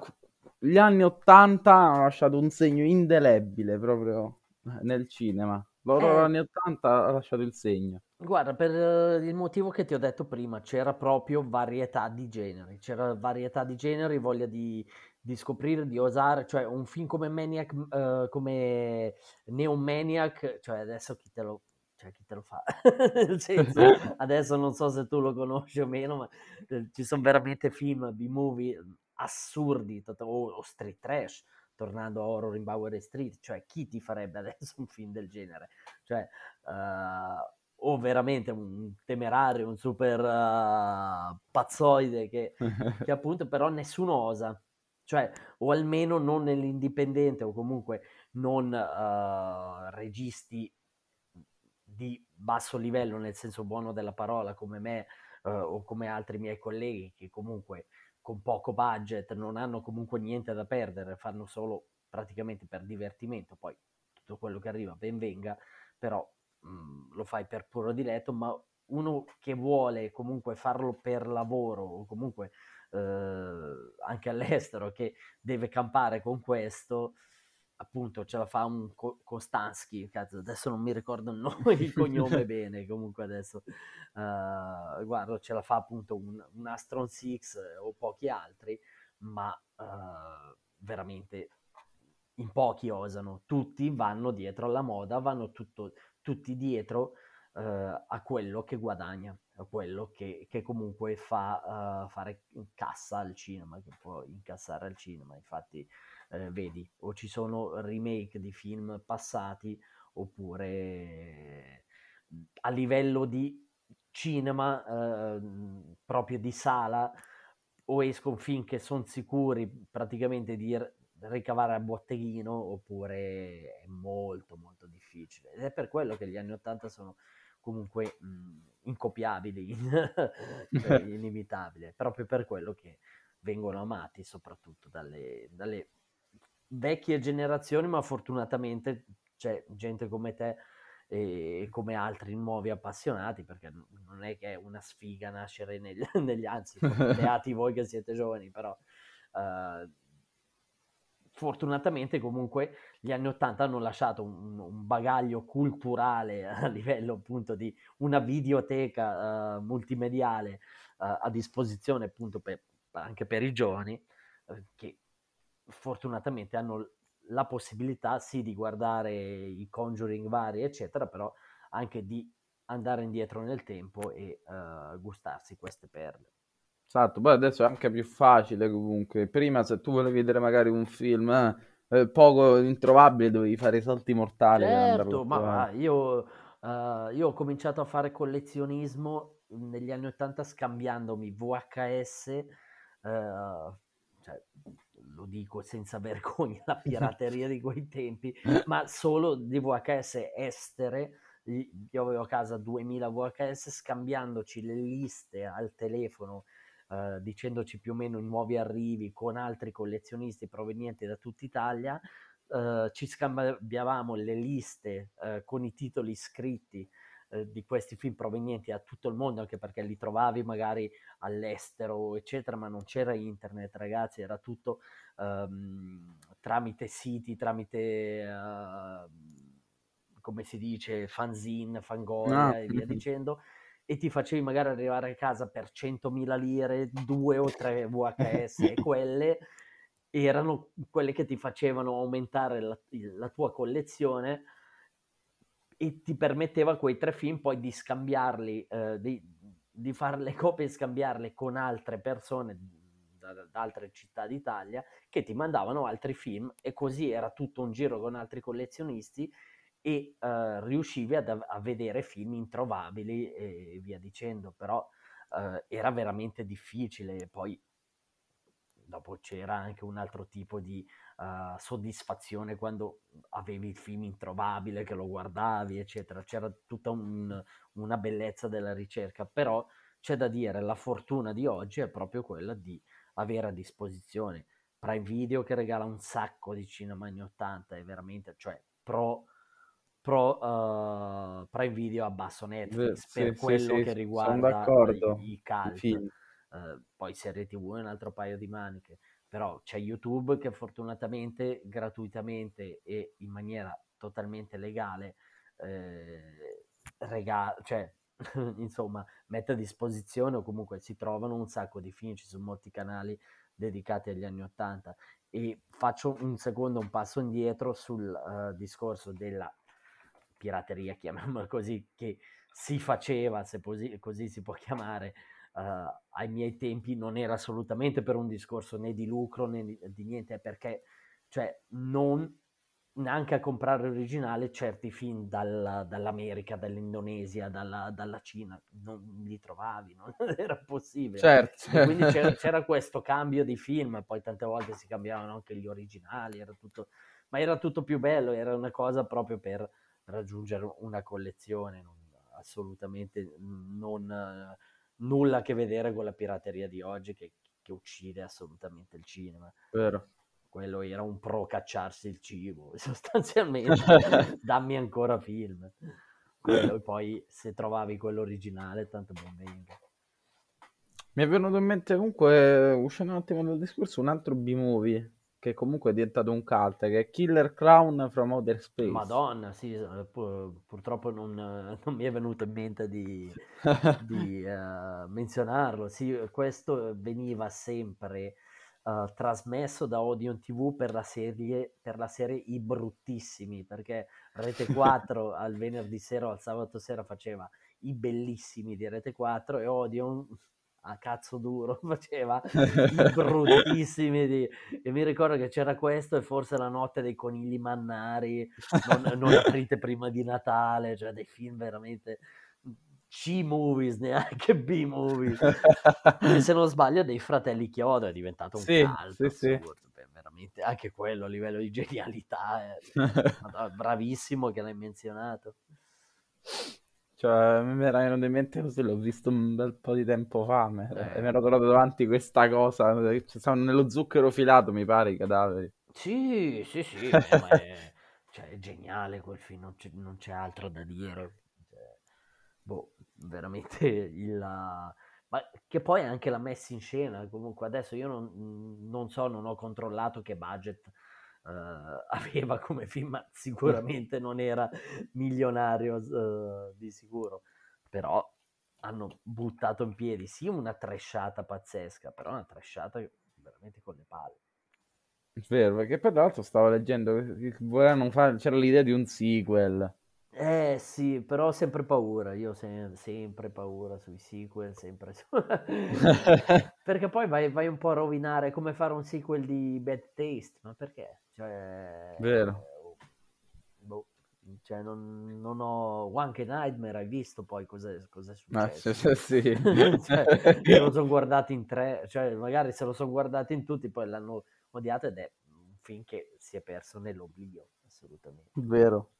gli anni 80 hanno lasciato un segno indelebile proprio nel cinema? Loro eh, anni 80 ha lasciato il segno. Guarda, per uh, il motivo che ti ho detto prima, c'era proprio varietà di generi, c'era varietà di generi, voglia di, di scoprire, di osare, cioè un film come Maniac, uh, come Neon Maniac, cioè adesso chi te lo, cioè, chi te lo fa? Senso, adesso non so se tu lo conosci o meno, ma eh, ci sono veramente film, B-movie assurdi, o, o street trash, tornando a Horror in Bowery Street, cioè chi ti farebbe adesso un film del genere? Cioè, uh, o veramente un temerario, un super uh, pazzoide che, che appunto però nessuno osa, cioè o almeno non nell'indipendente o comunque non uh, registi di basso livello nel senso buono della parola come me o come altri miei colleghi che comunque con poco budget, non hanno comunque niente da perdere, fanno solo praticamente per divertimento, poi tutto quello che arriva ben venga, però mh, mm, lo fai per puro diletto, ma uno che vuole comunque farlo per lavoro o comunque eh, anche all'estero che deve campare con questo, appunto ce la fa un Co- Kostansky, cazzo, adesso non mi ricordo il nome, il cognome bene, comunque adesso uh, guarda, ce la fa appunto un, un Astron 6 o pochi altri, ma uh, veramente in pochi osano, tutti vanno dietro alla moda, vanno tutto, tutti dietro uh, a quello che guadagna, a quello che, che comunque fa fare cassa al cinema, che può incassare al cinema, infatti eh, vedi, o ci sono remake di film passati, oppure a livello di cinema, eh, proprio di sala, o escono film che sono sicuri praticamente di ricavare a botteghino, oppure è molto molto difficile. Ed è per quello che gli anni 80 sono comunque mh, incopiabili, cioè inevitabili, proprio per quello che vengono amati soprattutto dalle, dalle vecchie generazioni, ma fortunatamente c'è gente come te e come altri nuovi appassionati, perché non è che è una sfiga nascere negli, negli anzi, beati voi che siete giovani, però uh, fortunatamente comunque gli anni 80 hanno lasciato un, un, bagaglio culturale a livello appunto di una videoteca uh, multimediale uh, a disposizione appunto per, anche per i giovani che fortunatamente hanno la possibilità sì di guardare i conjuring vari eccetera però anche di andare indietro nel tempo e uh, gustarsi queste perle. Esatto poi adesso è anche più facile comunque. Prima se tu volevi vedere magari un film eh, eh poco introvabile dovevi fare i salti mortali certo ma io, uh, io ho cominciato a fare collezionismo negli anni 80 scambiandomi VHS uh, cioè, lo dico senza vergogna, la pirateria di quei tempi, ma solo di VHS estere. Io avevo a casa 2000 VHS scambiandoci le liste al telefono eh, dicendoci più o meno i nuovi arrivi con altri collezionisti provenienti da tutta Italia, eh, ci scambiavamo le liste eh, con i titoli scritti eh, di questi film provenienti da tutto il mondo, anche perché li trovavi magari all'estero, eccetera, ma non c'era internet, ragazzi, era tutto um, tramite siti, tramite, uh, come si dice, fanzine, fangoria no. e via dicendo e ti facevi magari arrivare a casa per 100.000 lire, due o tre VHS e quelle erano quelle che ti facevano aumentare la, la tua collezione e ti permetteva quei tre film poi di scambiarli, eh, di, di fare le copie e scambiarle con altre persone da, da, altre città d'Italia che ti mandavano altri film e così era tutto un giro con altri collezionisti e eh, riuscivi ad, a vedere film introvabili e via dicendo, però eh, era veramente difficile. Poi dopo c'era anche un altro tipo di uh, soddisfazione quando avevi il film introvabile, che lo guardavi, eccetera. C'era tutta un, una bellezza della ricerca, però c'è da dire, la fortuna di oggi è proprio quella di avere a disposizione Prime Video che regala un sacco di cinema anni 80 e veramente, cioè pro pro uh, Prime Video a basso Netflix sì, per sì, quello sì, che riguarda i, i cult. Uh, poi serie TV è un altro paio di maniche però c'è YouTube che fortunatamente gratuitamente e in maniera totalmente legale eh, regala, cioè insomma mette a disposizione o comunque si trovano un sacco di film, ci sono molti canali dedicati agli anni Ottanta. E faccio un secondo un passo indietro sul uh, discorso della pirateria, chiamiamola così, che si faceva, se così, così si può chiamare, uh, ai miei tempi non era assolutamente per un discorso né di lucro né di, di niente, perché cioè, non neanche a comprare originale certi film dalla, dall'America, dall'Indonesia, dalla, dalla, Cina, non li trovavi, non era possibile. Certo. E quindi c'era, c'era, questo cambio di film, poi tante volte si cambiavano anche gli originali, era tutto, ma era tutto più bello, era una cosa proprio per raggiungere una collezione, non, assolutamente non nulla a che vedere con la pirateria di oggi che, che uccide assolutamente il cinema. Vero. Quello era un pro cacciarsi il cibo, sostanzialmente. Dammi ancora film. Quello, poi se trovavi quello originale, tanto ben venga. Mi è venuto in mente comunque, uscendo un attimo dal discorso, un altro B-movie che comunque è diventato un cult, che è Killer Clown from Outer Space. Madonna, sì, pur, purtroppo non, non, mi è venuto in mente di, di uh, menzionarlo. Sì, questo veniva sempre uh, trasmesso da Odeon TV per la, serie, per la serie I Bruttissimi, perché Rete 4 al venerdì sera o al sabato sera faceva i bellissimi di Rete 4 e Odeon a cazzo duro, faceva i bruttissimi di... e mi ricordo che c'era questo e forse la notte dei conigli mannari, non, non aprite prima di Natale, cioè dei film veramente C-movies, neanche B-movies. e se non sbaglio dei fratelli Chiodo è diventato un sì, caldo, sì, sì. veramente anche quello a livello di genialità, è... bravissimo che l'hai menzionato. Cioè, mi era venuto in mente così, l'ho visto un bel po' di tempo fa me, eh. e mi ero trovato davanti questa cosa, cioè, nello zucchero filato, mi pare, i cadaveri. Sì, sì, sì, ma è, cioè, è geniale quel film, non c'è, non c'è altro da dire. Cioè, boh, veramente il... Ma che poi anche la messa in scena, comunque adesso io non, non so, non ho controllato che budget uh, aveva come film, ma sicuramente non era milionario uh, di sicuro, però hanno buttato in piedi sì una tresciata pazzesca, però una tresciata veramente con le palle. Vero, perché per l'altro stavo leggendo che volevano fare, c'era l'idea di un sequel. Eh sì, però ho sempre paura, io ho se- sempre paura sui sequel, sempre su... perché poi vai, vai, un po' a rovinare come fare un sequel di Bad Taste, ma perché? Cioè... Vero. Boh, cioè non, non ho... Anche Nightmare hai visto poi cos'è, cos'è ah, successo? Ah, sì, sì. cioè, se lo sono guardato in tre, cioè magari se lo sono guardato in tutti poi l'hanno odiato ed è un film che si è perso nell'oblio, assolutamente. Vero.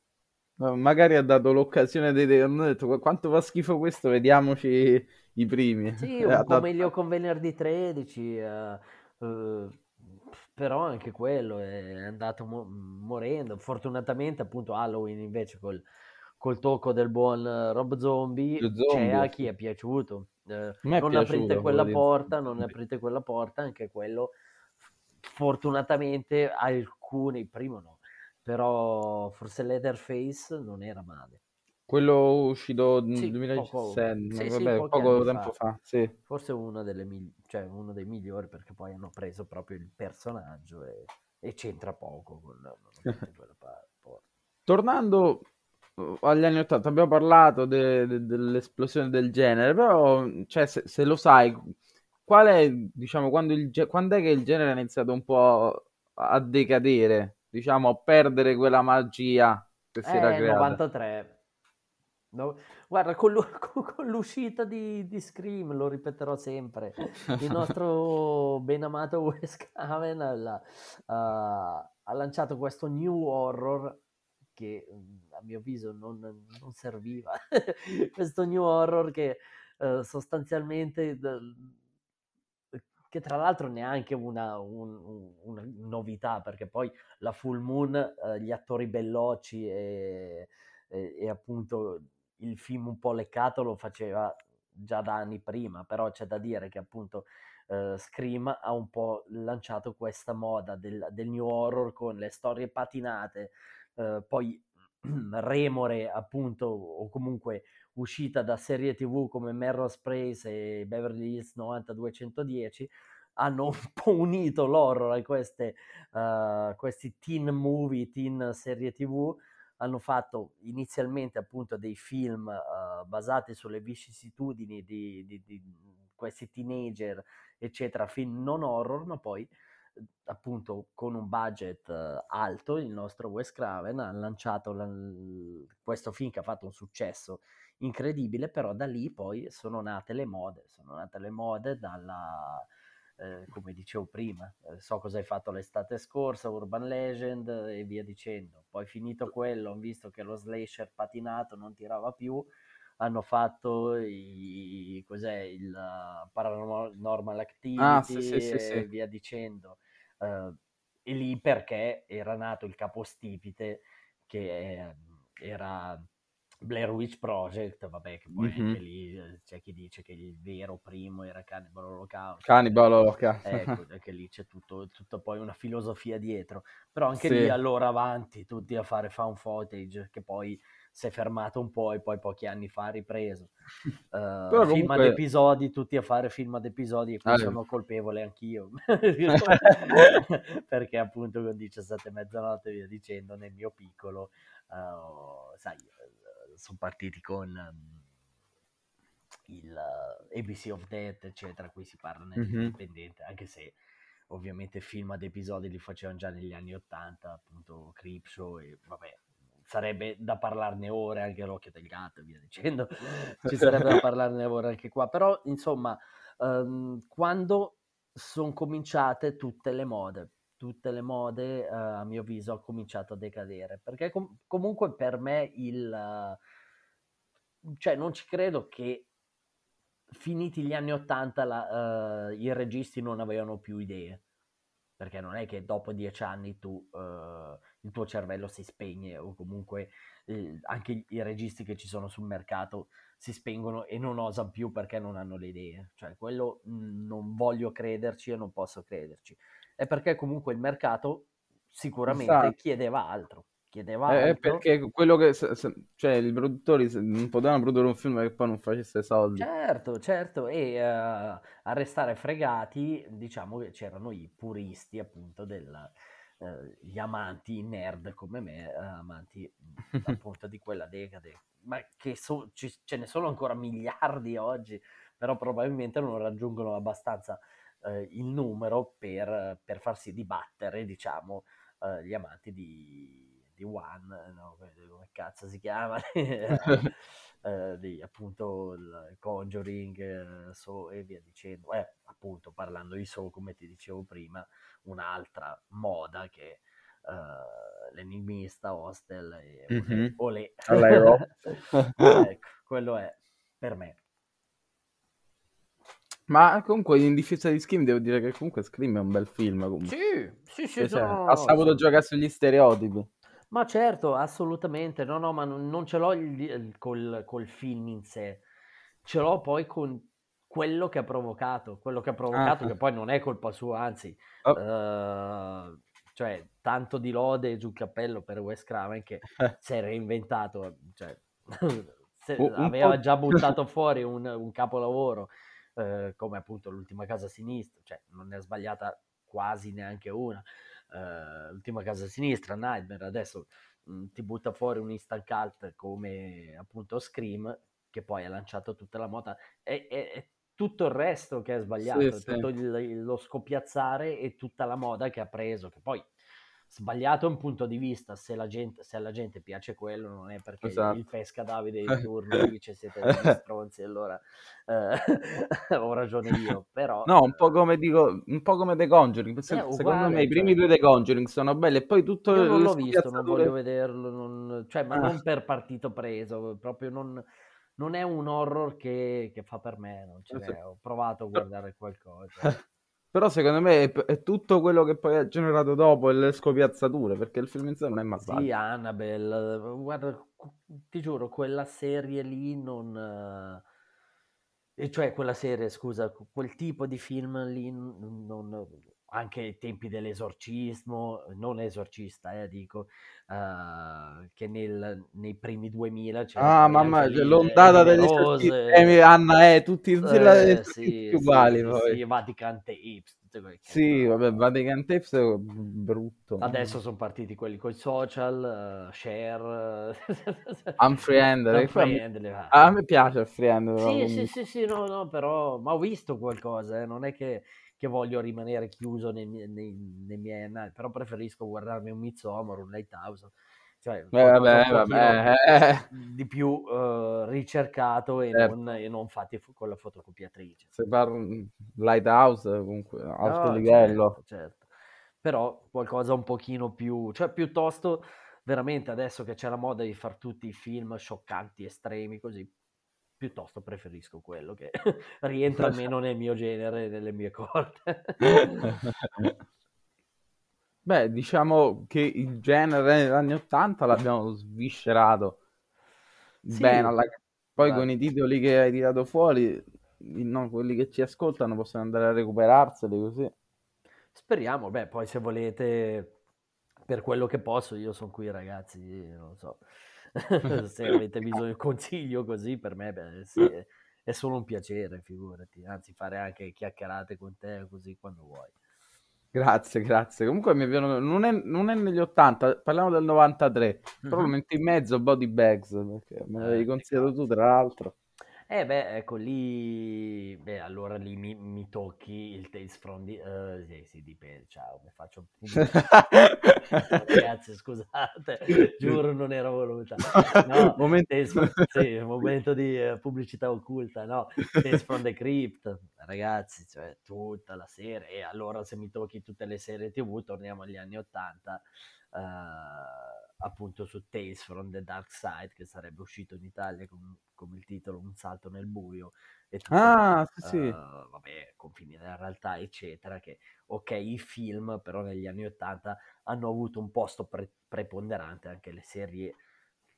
magari ha dato l'occasione di hanno detto quanto fa schifo questo, vediamoci i primi. Sì, un po' dato... meglio con venerdì 13, uh, uh, però anche quello è andato mo- morendo. Fortunatamente appunto Halloween invece col, col tocco del buon Rob Zombie, zombie c'è a chi è piaciuto. Uh, non piaciuto, aprite quella porta, non aprite quella porta, anche quello fortunatamente alcuni, primo no, però forse Leatherface non era male. Quello uscito nel sì, 2017, poco, sì, vabbè, sì, poco tempo fa. fa sì. Forse uno, migli- cioè uno, dei migliori perché poi hanno preso proprio il personaggio e, e c'entra poco con, quella parte. Tornando uh, agli anni 80, abbiamo parlato de- de- dell'esplosione del genere, però cioè, se, se, lo sai, qual è, diciamo, quando, il, quando è che il genere ha iniziato un po' a decadere? diciamo, a perdere quella magia che si era eh, creata. 93. No, guarda, con, con l'uscita di, di, Scream, lo ripeterò sempre, il nostro ben amato Wes Craven ha, uh, ha lanciato questo new horror che a mio avviso non, non serviva, questo new horror che uh, sostanzialmente che tra l'altro neanche una, un, una novità, perché poi la Full Moon, eh, gli attori bellocci e, e, e, appunto il film un po' leccato lo faceva già da anni prima, però c'è da dire che appunto eh, Scream ha un po' lanciato questa moda del, del new horror con le storie patinate, eh, poi remore appunto o comunque uscita da serie tv come Melrose Place e Beverly Hills 90210 hanno un po' unito l'horror a queste, uh, questi teen movie, teen serie tv hanno fatto inizialmente appunto dei film uh, basati sulle vicissitudini di, di, di, questi teenager eccetera, film non horror ma poi appunto con un budget uh, alto il nostro Wes Craven ha lanciato la, questo film che ha fatto un successo incredibile, però da lì poi sono nate le mode, sono nate le mode dalla, eh, come dicevo prima, eh, so cosa hai fatto l'estate scorsa, Urban Legend e via dicendo. Poi finito quello, ho visto che lo slasher patinato non tirava più, hanno fatto i, cos'è, il uh, Paranormal Activity ah, sì, sì, sì, e via dicendo. Uh, e lì perché era nato il capostipite che era Blair Witch Project, vabbè, che poi mm-hmm. anche lì eh, c'è chi dice che il vero primo era Cannibal Holocaust. Cannibal Holocaust. Ecco, anche lì c'è tutto, tutto, poi una filosofia dietro. Però anche sì. lì allora avanti, tutti a fare found footage, che poi si è fermato un po' e poi pochi anni fa ha ripreso. Uh, comunque... Film ad episodi, tutti a fare film ad episodi e qui ah, sono colpevole anch'io. Perché appunto con 17 e mezzanotte via dicendo nel mio piccolo, uh, sai sono partiti con um, il uh, ABC of Death, eccetera, qui si parla nell'indipendente, mm-hmm. anche se ovviamente film ad episodi li facevano già negli anni 80, appunto Creepshow e vabbè, sarebbe da parlarne ore anche l'occhio del gatto e via dicendo, ci sarebbe da parlarne ore anche qua, però insomma, um, quando sono cominciate tutte le mode, tutte le mode, uh, a mio avviso, ha cominciato a decadere. Perché com- comunque per me il... Uh, cioè non ci credo che finiti gli anni Ottanta uh, i registi non avevano più idee. Perché non è che dopo dieci anni tu, il tuo cervello si spegne o comunque anche i registi che ci sono sul mercato si spengono e non osano più perché non hanno le idee. Cioè quello mh, non voglio crederci e non posso crederci è perché comunque il mercato sicuramente esatto. chiedeva altro. Chiedeva altro. È perché quello che, cioè, i produttori non potevano produrre un film che poi non facesse soldi. Certo, certo, e uh, a restare fregati, diciamo che c'erano i puristi appunto del, uh, gli amanti nerd come me, uh, amanti appunto di quella decade, ma che so, ci, ce ne sono ancora miliardi oggi, però probabilmente non raggiungono abbastanza eh, il numero per, per, farsi dibattere, diciamo, eh, gli amanti di, di One, no? come cazzo si chiama, eh, di appunto il Conjuring eh, so, e via dicendo. Eh, appunto, parlando di So, come ti dicevo prima, un'altra moda che uh, l'enigmista, Hostel e mm-hmm. Olè. ecco, quello è per me. Ma comunque in difesa di Scream devo dire che comunque Scream è un bel film. Comunque. Sì, sì, sì. Cioè, sono... Ha saputo giocare sugli stereotipi. Ma certo, assolutamente. No, no, ma non, non ce l'ho il, il, col, col, film in sé. Ce l'ho poi con quello che ha provocato. Quello che ha provocato, ah. che poi non è colpa sua, anzi. Oh. Uh, cioè, tanto di lode giù il cappello per Wes Craven che si è reinventato. Cioè, aveva già buttato fuori un, un capolavoro eh, come appunto l'ultima casa a sinistra, cioè non ne ha sbagliata quasi neanche una. Eh, l'ultima casa a sinistra, Nightmare, adesso mh, mm, ti butta fuori un instant cult come appunto Scream, che poi ha lanciato tutta la moda. È, è, è tutto il resto che è sbagliato, sì, tutto sì. Il, lo scoppiazzare e tutta la moda che ha preso, che poi sbagliato un punto di vista, se, la gente, se alla gente piace quello non è perché esatto. il pesca Davide in turno dice siete degli stronzi, allora eh, ho ragione io, però... No, un po' come dico, un po' come The Conjuring, uguale, secondo me i primi cioè... due The Conjuring sono belli e poi tutto... Io non l'ho visto, non voglio vederlo, non... cioè, ma ah. non per partito preso, proprio non non è un horror che, che, fa per me, non ce l'è. Ho provato a guardare qualcosa. Però secondo me è, è, tutto quello che poi ha generato dopo le scopiazzature, perché il film in sé non è mazzato. Sì, Annabelle, guarda, ti giuro, quella serie lì non... Eh, cioè quella serie, scusa, quel tipo di film lì non, anche ai tempi dell'esorcismo, non esorcista, eh, dico, uh, che nel, nei primi 2000 c'era... Ah, mamma, l'ondata delle esorcisti, Anna, eh, tutti, tutti, eh, tutti sì, uguali sì, poi. Sì, Vatican Tapes. Sì, vabbè, Vatican Tapes è brutto. Adesso sono partiti quelli con i social, uh, share... Unfriended. Ah, a me piace il friend. Sì, sì, sì, sì, no, no, però... Ma ho visto qualcosa, eh, non è che che voglio rimanere chiuso nei, nei, nei miei annali, però preferisco guardarmi un Midsommar, un Lighthouse, cioè eh, vabbè, vabbè. Eh. di più uh, ricercato e, certo. non, e, non, fatti con la fotocopiatrice. Se parlo Lighthouse, comunque, alto no, livello. Certo, certo. Però qualcosa un pochino più, cioè piuttosto veramente adesso che c'è la moda di fare tutti i film scioccanti, estremi, così, piuttosto preferisco quello che rientra almeno nel mio genere, nelle mie corde. Beh, diciamo che il genere negli anni Ottanta l'abbiamo sviscerato sì, bene. Alla... Poi beh. con i titoli che hai tirato fuori, no, quelli che ci ascoltano possono andare a recuperarseli così. Speriamo, beh, poi se volete, per quello che posso, io sono qui ragazzi, non so. se avete bisogno di consiglio così, per me beh, sì, è, è, solo un piacere, figurati. Anzi, fare anche chiacchierate con te così quando vuoi. Grazie, grazie. Comunque mi venuto, non, è, non è negli 80, parliamo del 93, mm-hmm. però lo metto in mezzo Body Bags, perché me l'avevi eh, consigliato tu tra l'altro. Eh beh, ecco lì, beh, allora lì mi, mi tocchi il Tales from the... Uh, sì, sì, dipende, ciao, mi faccio... Ragazzi, scusate, giuro non era voluta. No, momento... Tales, sì, momento di uh, pubblicità occulta, no, Tales from the Crypt, ragazzi, cioè tutta la serie, e allora se mi tocchi tutte le serie tv torniamo agli anni Ottanta, uh, appunto su Tales from the Dark Side, che sarebbe uscito in Italia con, come il titolo Un salto nel buio. E tutto, ah, sì. Uh, vabbè, confini della realtà, eccetera, che ok, i film, però negli anni Ottanta hanno avuto un posto pre- preponderante anche le serie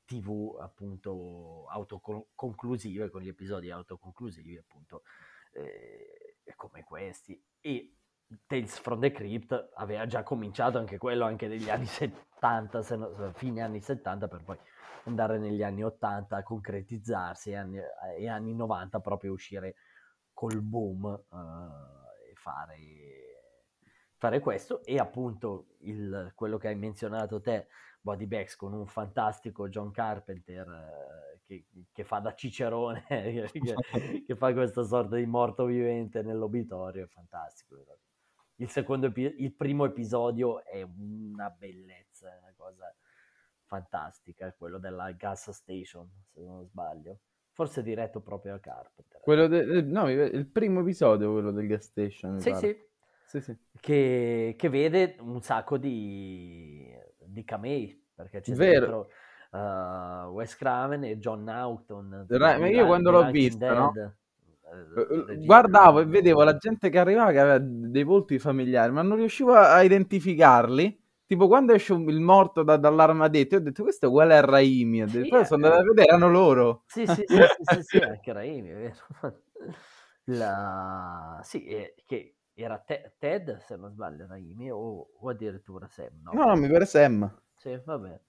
tv appunto autoconclusive, con gli episodi autoconclusivi appunto eh, come questi. E Tales from the Crypt aveva già cominciato anche quello anche negli anni 70, se no, fine anni 70 per poi andare negli anni 80 a concretizzarsi e anni, e anni 90 proprio uscire col boom uh, e fare, fare, questo. E appunto il, quello che hai menzionato te Body Bags con un fantastico John Carpenter uh, che, che, fa da cicerone che, che, fa questa sorta di morto vivente nell'obitorio è fantastico il, secondo il primo episodio è una bellezza, è una cosa fantastica, quello della gas station, se non sbaglio. Forse diretto proprio a Carpenter. Quello de- no, il primo episodio, quello del gas station. Sì, sì. sì, sì. Che, che, vede un sacco di, di camei, perché c'è Vero. dentro uh, Wes Craven e John Naughton. Ra- ma io quando l'ho visto, no? Eh, eh, guardavo e vedevo la gente che arrivava che aveva dei volti familiari, ma non riuscivo a identificarli. Tipo, quando esce il morto da, dall'armadetto, ho detto questo è uguale a Raimi. Detto, sì, poi sono andato a vedere, erano loro. Sì, sì, sì, sì, sì, anche Raimi, è vero. La... Sì, eh, che era te- Ted, se non sbaglio, Raimi, o, o addirittura Sam, no? No, no, mi pare Sam. Sì, vabbè.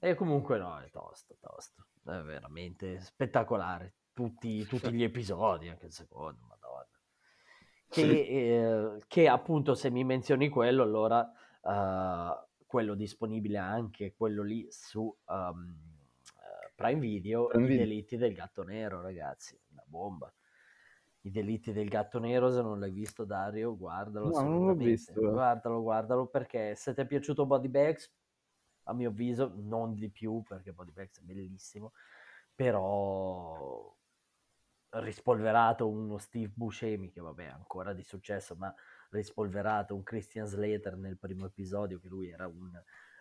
E comunque no, è tosto, tosto. È veramente spettacolare. Tutti, tutti gli episodi, anche il secondo, madonna. Che, sì. eh, che appunto se mi menzioni quello, allora uh, quello disponibile anche, quello lì su um, Prime Video, Prime i delitti del gatto nero, ragazzi, una bomba. I delitti del gatto nero, se non l'hai visto Dario, guardalo. No, non l'ho visto. Guardalo, guardalo perché se ti è piaciuto Body Bags, a mio avviso, non di più perché Body Bags è bellissimo, però rispolverato uno Steve Buscemi che vabbè ancora di successo, ma rispolverato un Christian Slater nel primo episodio che lui era un,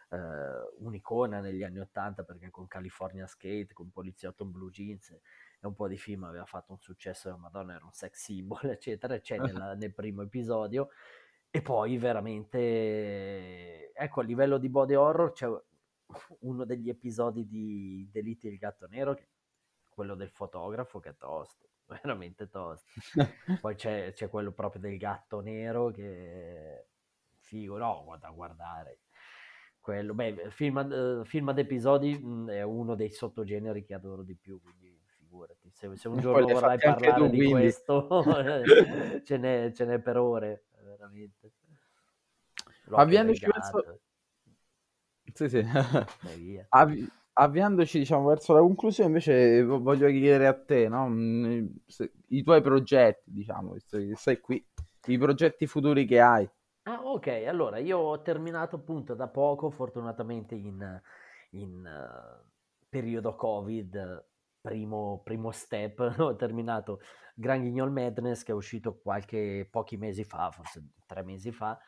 uh, un'icona negli anni Ottanta perché con California Skate, con Poliziotto in Blue Jeans e un po' di film aveva fatto un successo della Madonna, era un sex symbol, eccetera, c'è nella, nel primo episodio. E poi veramente, ecco, a livello di body horror c'è uno degli episodi di Delitti del gatto nero, che quello del fotografo, che è tosto, veramente tosto. poi c'è, c'è, quello proprio del gatto nero, che è figo, no, da guardare. Quello, beh, film, uh, film ad episodi mh, è uno dei sottogeneri che adoro di più, quindi figurati, se, se un giorno vorrai parlare tu, di quindi. questo, ce, n'è, ce, n'è, per ore, veramente. Avviandoci verso... Sì, sì. Avvi... Avviandoci diciamo, verso la conclusione, invece voglio chiedere a te, no? Mm, i tuoi progetti, diciamo, visto che sei qui, i progetti futuri che hai. Ah, ok, allora io ho terminato appunto da poco, fortunatamente in, in uh, periodo Covid, primo, primo step, ho terminato Grand Guignol Madness che è uscito qualche pochi mesi fa, forse tre mesi fa,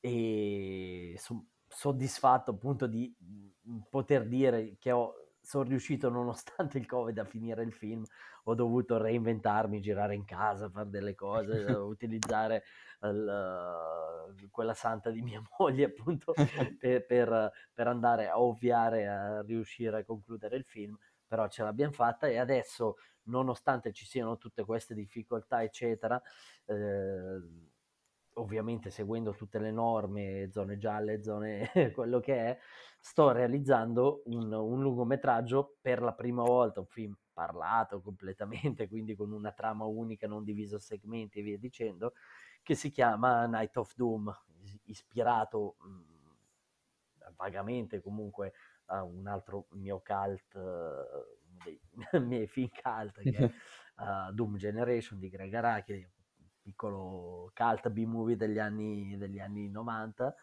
e sono soddisfatto appunto di mhmm, poter dire che ho, sono riuscito nonostante il covid a finire il film, ho dovuto reinventarmi, girare in casa, fare delle cose, utilizzare il, quella santa di mia moglie appunto per, per, per andare a ovviare a riuscire a concludere il film però ce l'abbiamo fatta. E adesso, nonostante ci siano tutte queste difficoltà, eccetera, eh, ovviamente seguendo tutte le norme, zone gialle, zone quello che è, sto realizzando un, un lungometraggio per la prima volta, un film parlato completamente, quindi con una trama unica, non diviso a segmenti e via dicendo, che si chiama Night of Doom, ispirato mh, mm, vagamente comunque a un altro mio cult, uno dei miei film cult, che è uh, Doom Generation di Greg Araki, un piccolo cult B-movie degli anni, degli anni 90,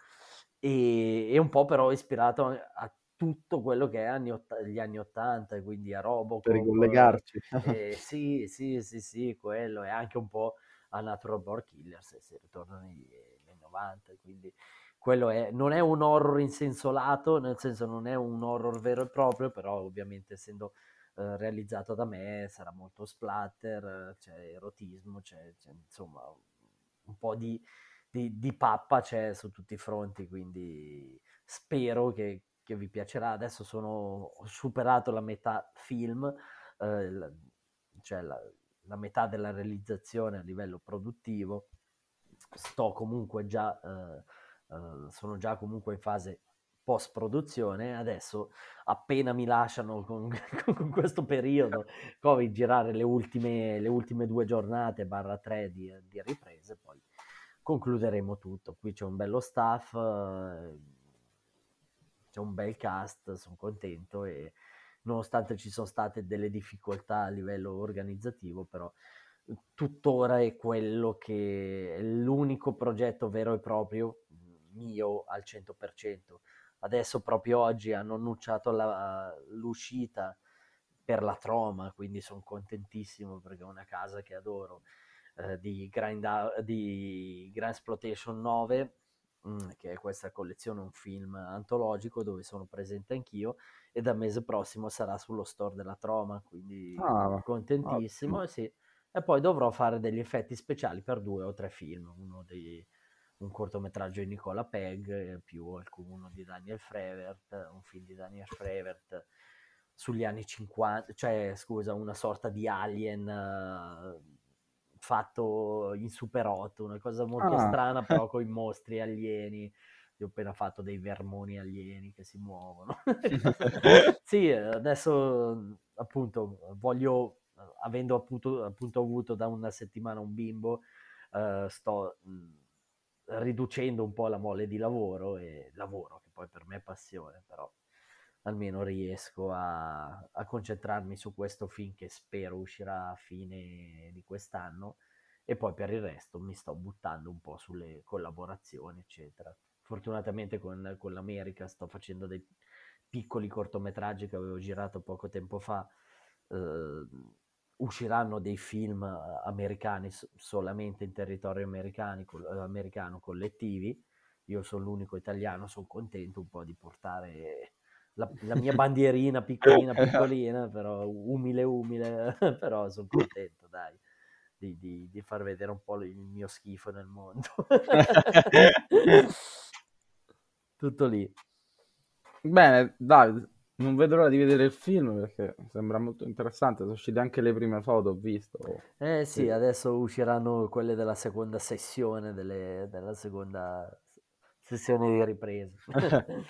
e, e, un po' però ispirato a tutto quello che è anni ott- gli anni 80, quindi a Robocop. Per ricollegarci. Eh, sì, sì, sì, sì, quello, e anche un po' a Natural Born Killers, se ritorno negli, negli 90, quindi quello è, non è un horror in senso lato, nel senso non è un horror vero e proprio, però ovviamente essendo eh, realizzato da me sarà molto splatter, c'è erotismo, c'è, c'è insomma un po' di, di, di, pappa c'è su tutti i fronti, quindi spero che, che vi piacerà. Adesso sono, ho superato la metà film, eh, la, cioè la, la metà della realizzazione a livello produttivo, sto comunque già... Eh, Ehm, sono già comunque in fase post produzione, adesso appena mi lasciano con, con questo periodo Covid girare le ultime, le ultime due giornate barra tre di, di, riprese, poi concluderemo tutto. Qui c'è un bello staff, uh, c'è un bel cast, sono contento e nonostante ci sono state delle difficoltà a livello organizzativo, però tuttora è quello che è l'unico progetto vero e proprio mio al 100%. Adesso proprio oggi hanno annunciato la, l'uscita per la Troma, quindi sono contentissimo perché è una casa che adoro. eh, di, Grind, di Grand Exploitation 9 mm, che è questa collezione, un film antologico dove sono presente anch'io e dal mese prossimo sarà sullo store della Troma, quindi ah, contentissimo. Sì. E poi dovrò fare degli effetti speciali per due o tre film, uno dei, un cortometraggio di Nicola Pegg, più uno di Daniel Frevert, un film di Daniel Frevert sugli anni 50, cioè scusa, una sorta di alien uh, fatto in Super 8, una cosa molto ah. strana però con i mostri alieni. Io ho appena fatto dei vermoni alieni che si muovono. sì, adesso appunto voglio, avendo appunto, appunto avuto da una settimana un bimbo, uh, sto mh, riducendo un po' la mole di lavoro e lavoro, che poi per me è passione, però almeno riesco a, a, concentrarmi su questo film che spero uscirà a fine di quest'anno e poi per il resto mi sto buttando un po' sulle collaborazioni eccetera. Fortunatamente con, con l'America sto facendo dei piccoli cortometraggi che avevo girato poco tempo fa eh, usciranno dei film americani solamente in territorio americano collettivi io sono l'unico italiano sono contento un po' di portare la, la mia bandierina piccolina, piccolina, però umile, umile, però sono contento, dai, di, di, di, far vedere un po' il mio schifo nel mondo. Tutto lì. Bene, Davide, non vedo l'ora di vedere il film perché sembra molto interessante. Sono uscite anche le prime foto, ho visto. Eh sì, sì. adesso usciranno quelle della seconda sessione, delle, della seconda sessione di ripresa.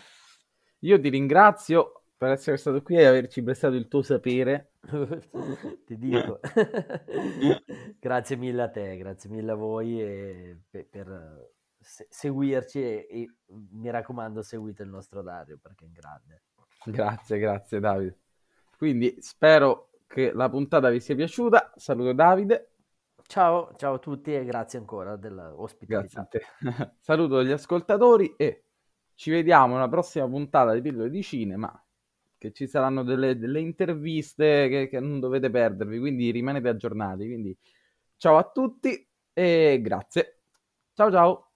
Io ti ringrazio per essere stato qui e averci prestato il tuo sapere. ti dico. grazie mille a te, grazie mille a voi per, per se- seguirci e, e, mi raccomando seguite il nostro Dario perché è grande. Grazie, grazie Davide. Quindi spero che la puntata vi sia piaciuta. Saluto Davide. Ciao, ciao a tutti e grazie ancora dell'ospitalità. Grazie a te. Saluto gli ascoltatori e ci vediamo nella prossima puntata di Pillole di Cinema, che ci saranno delle, delle interviste che, che non dovete perdervi, quindi rimanete aggiornati. Quindi ciao a tutti e grazie. Ciao ciao.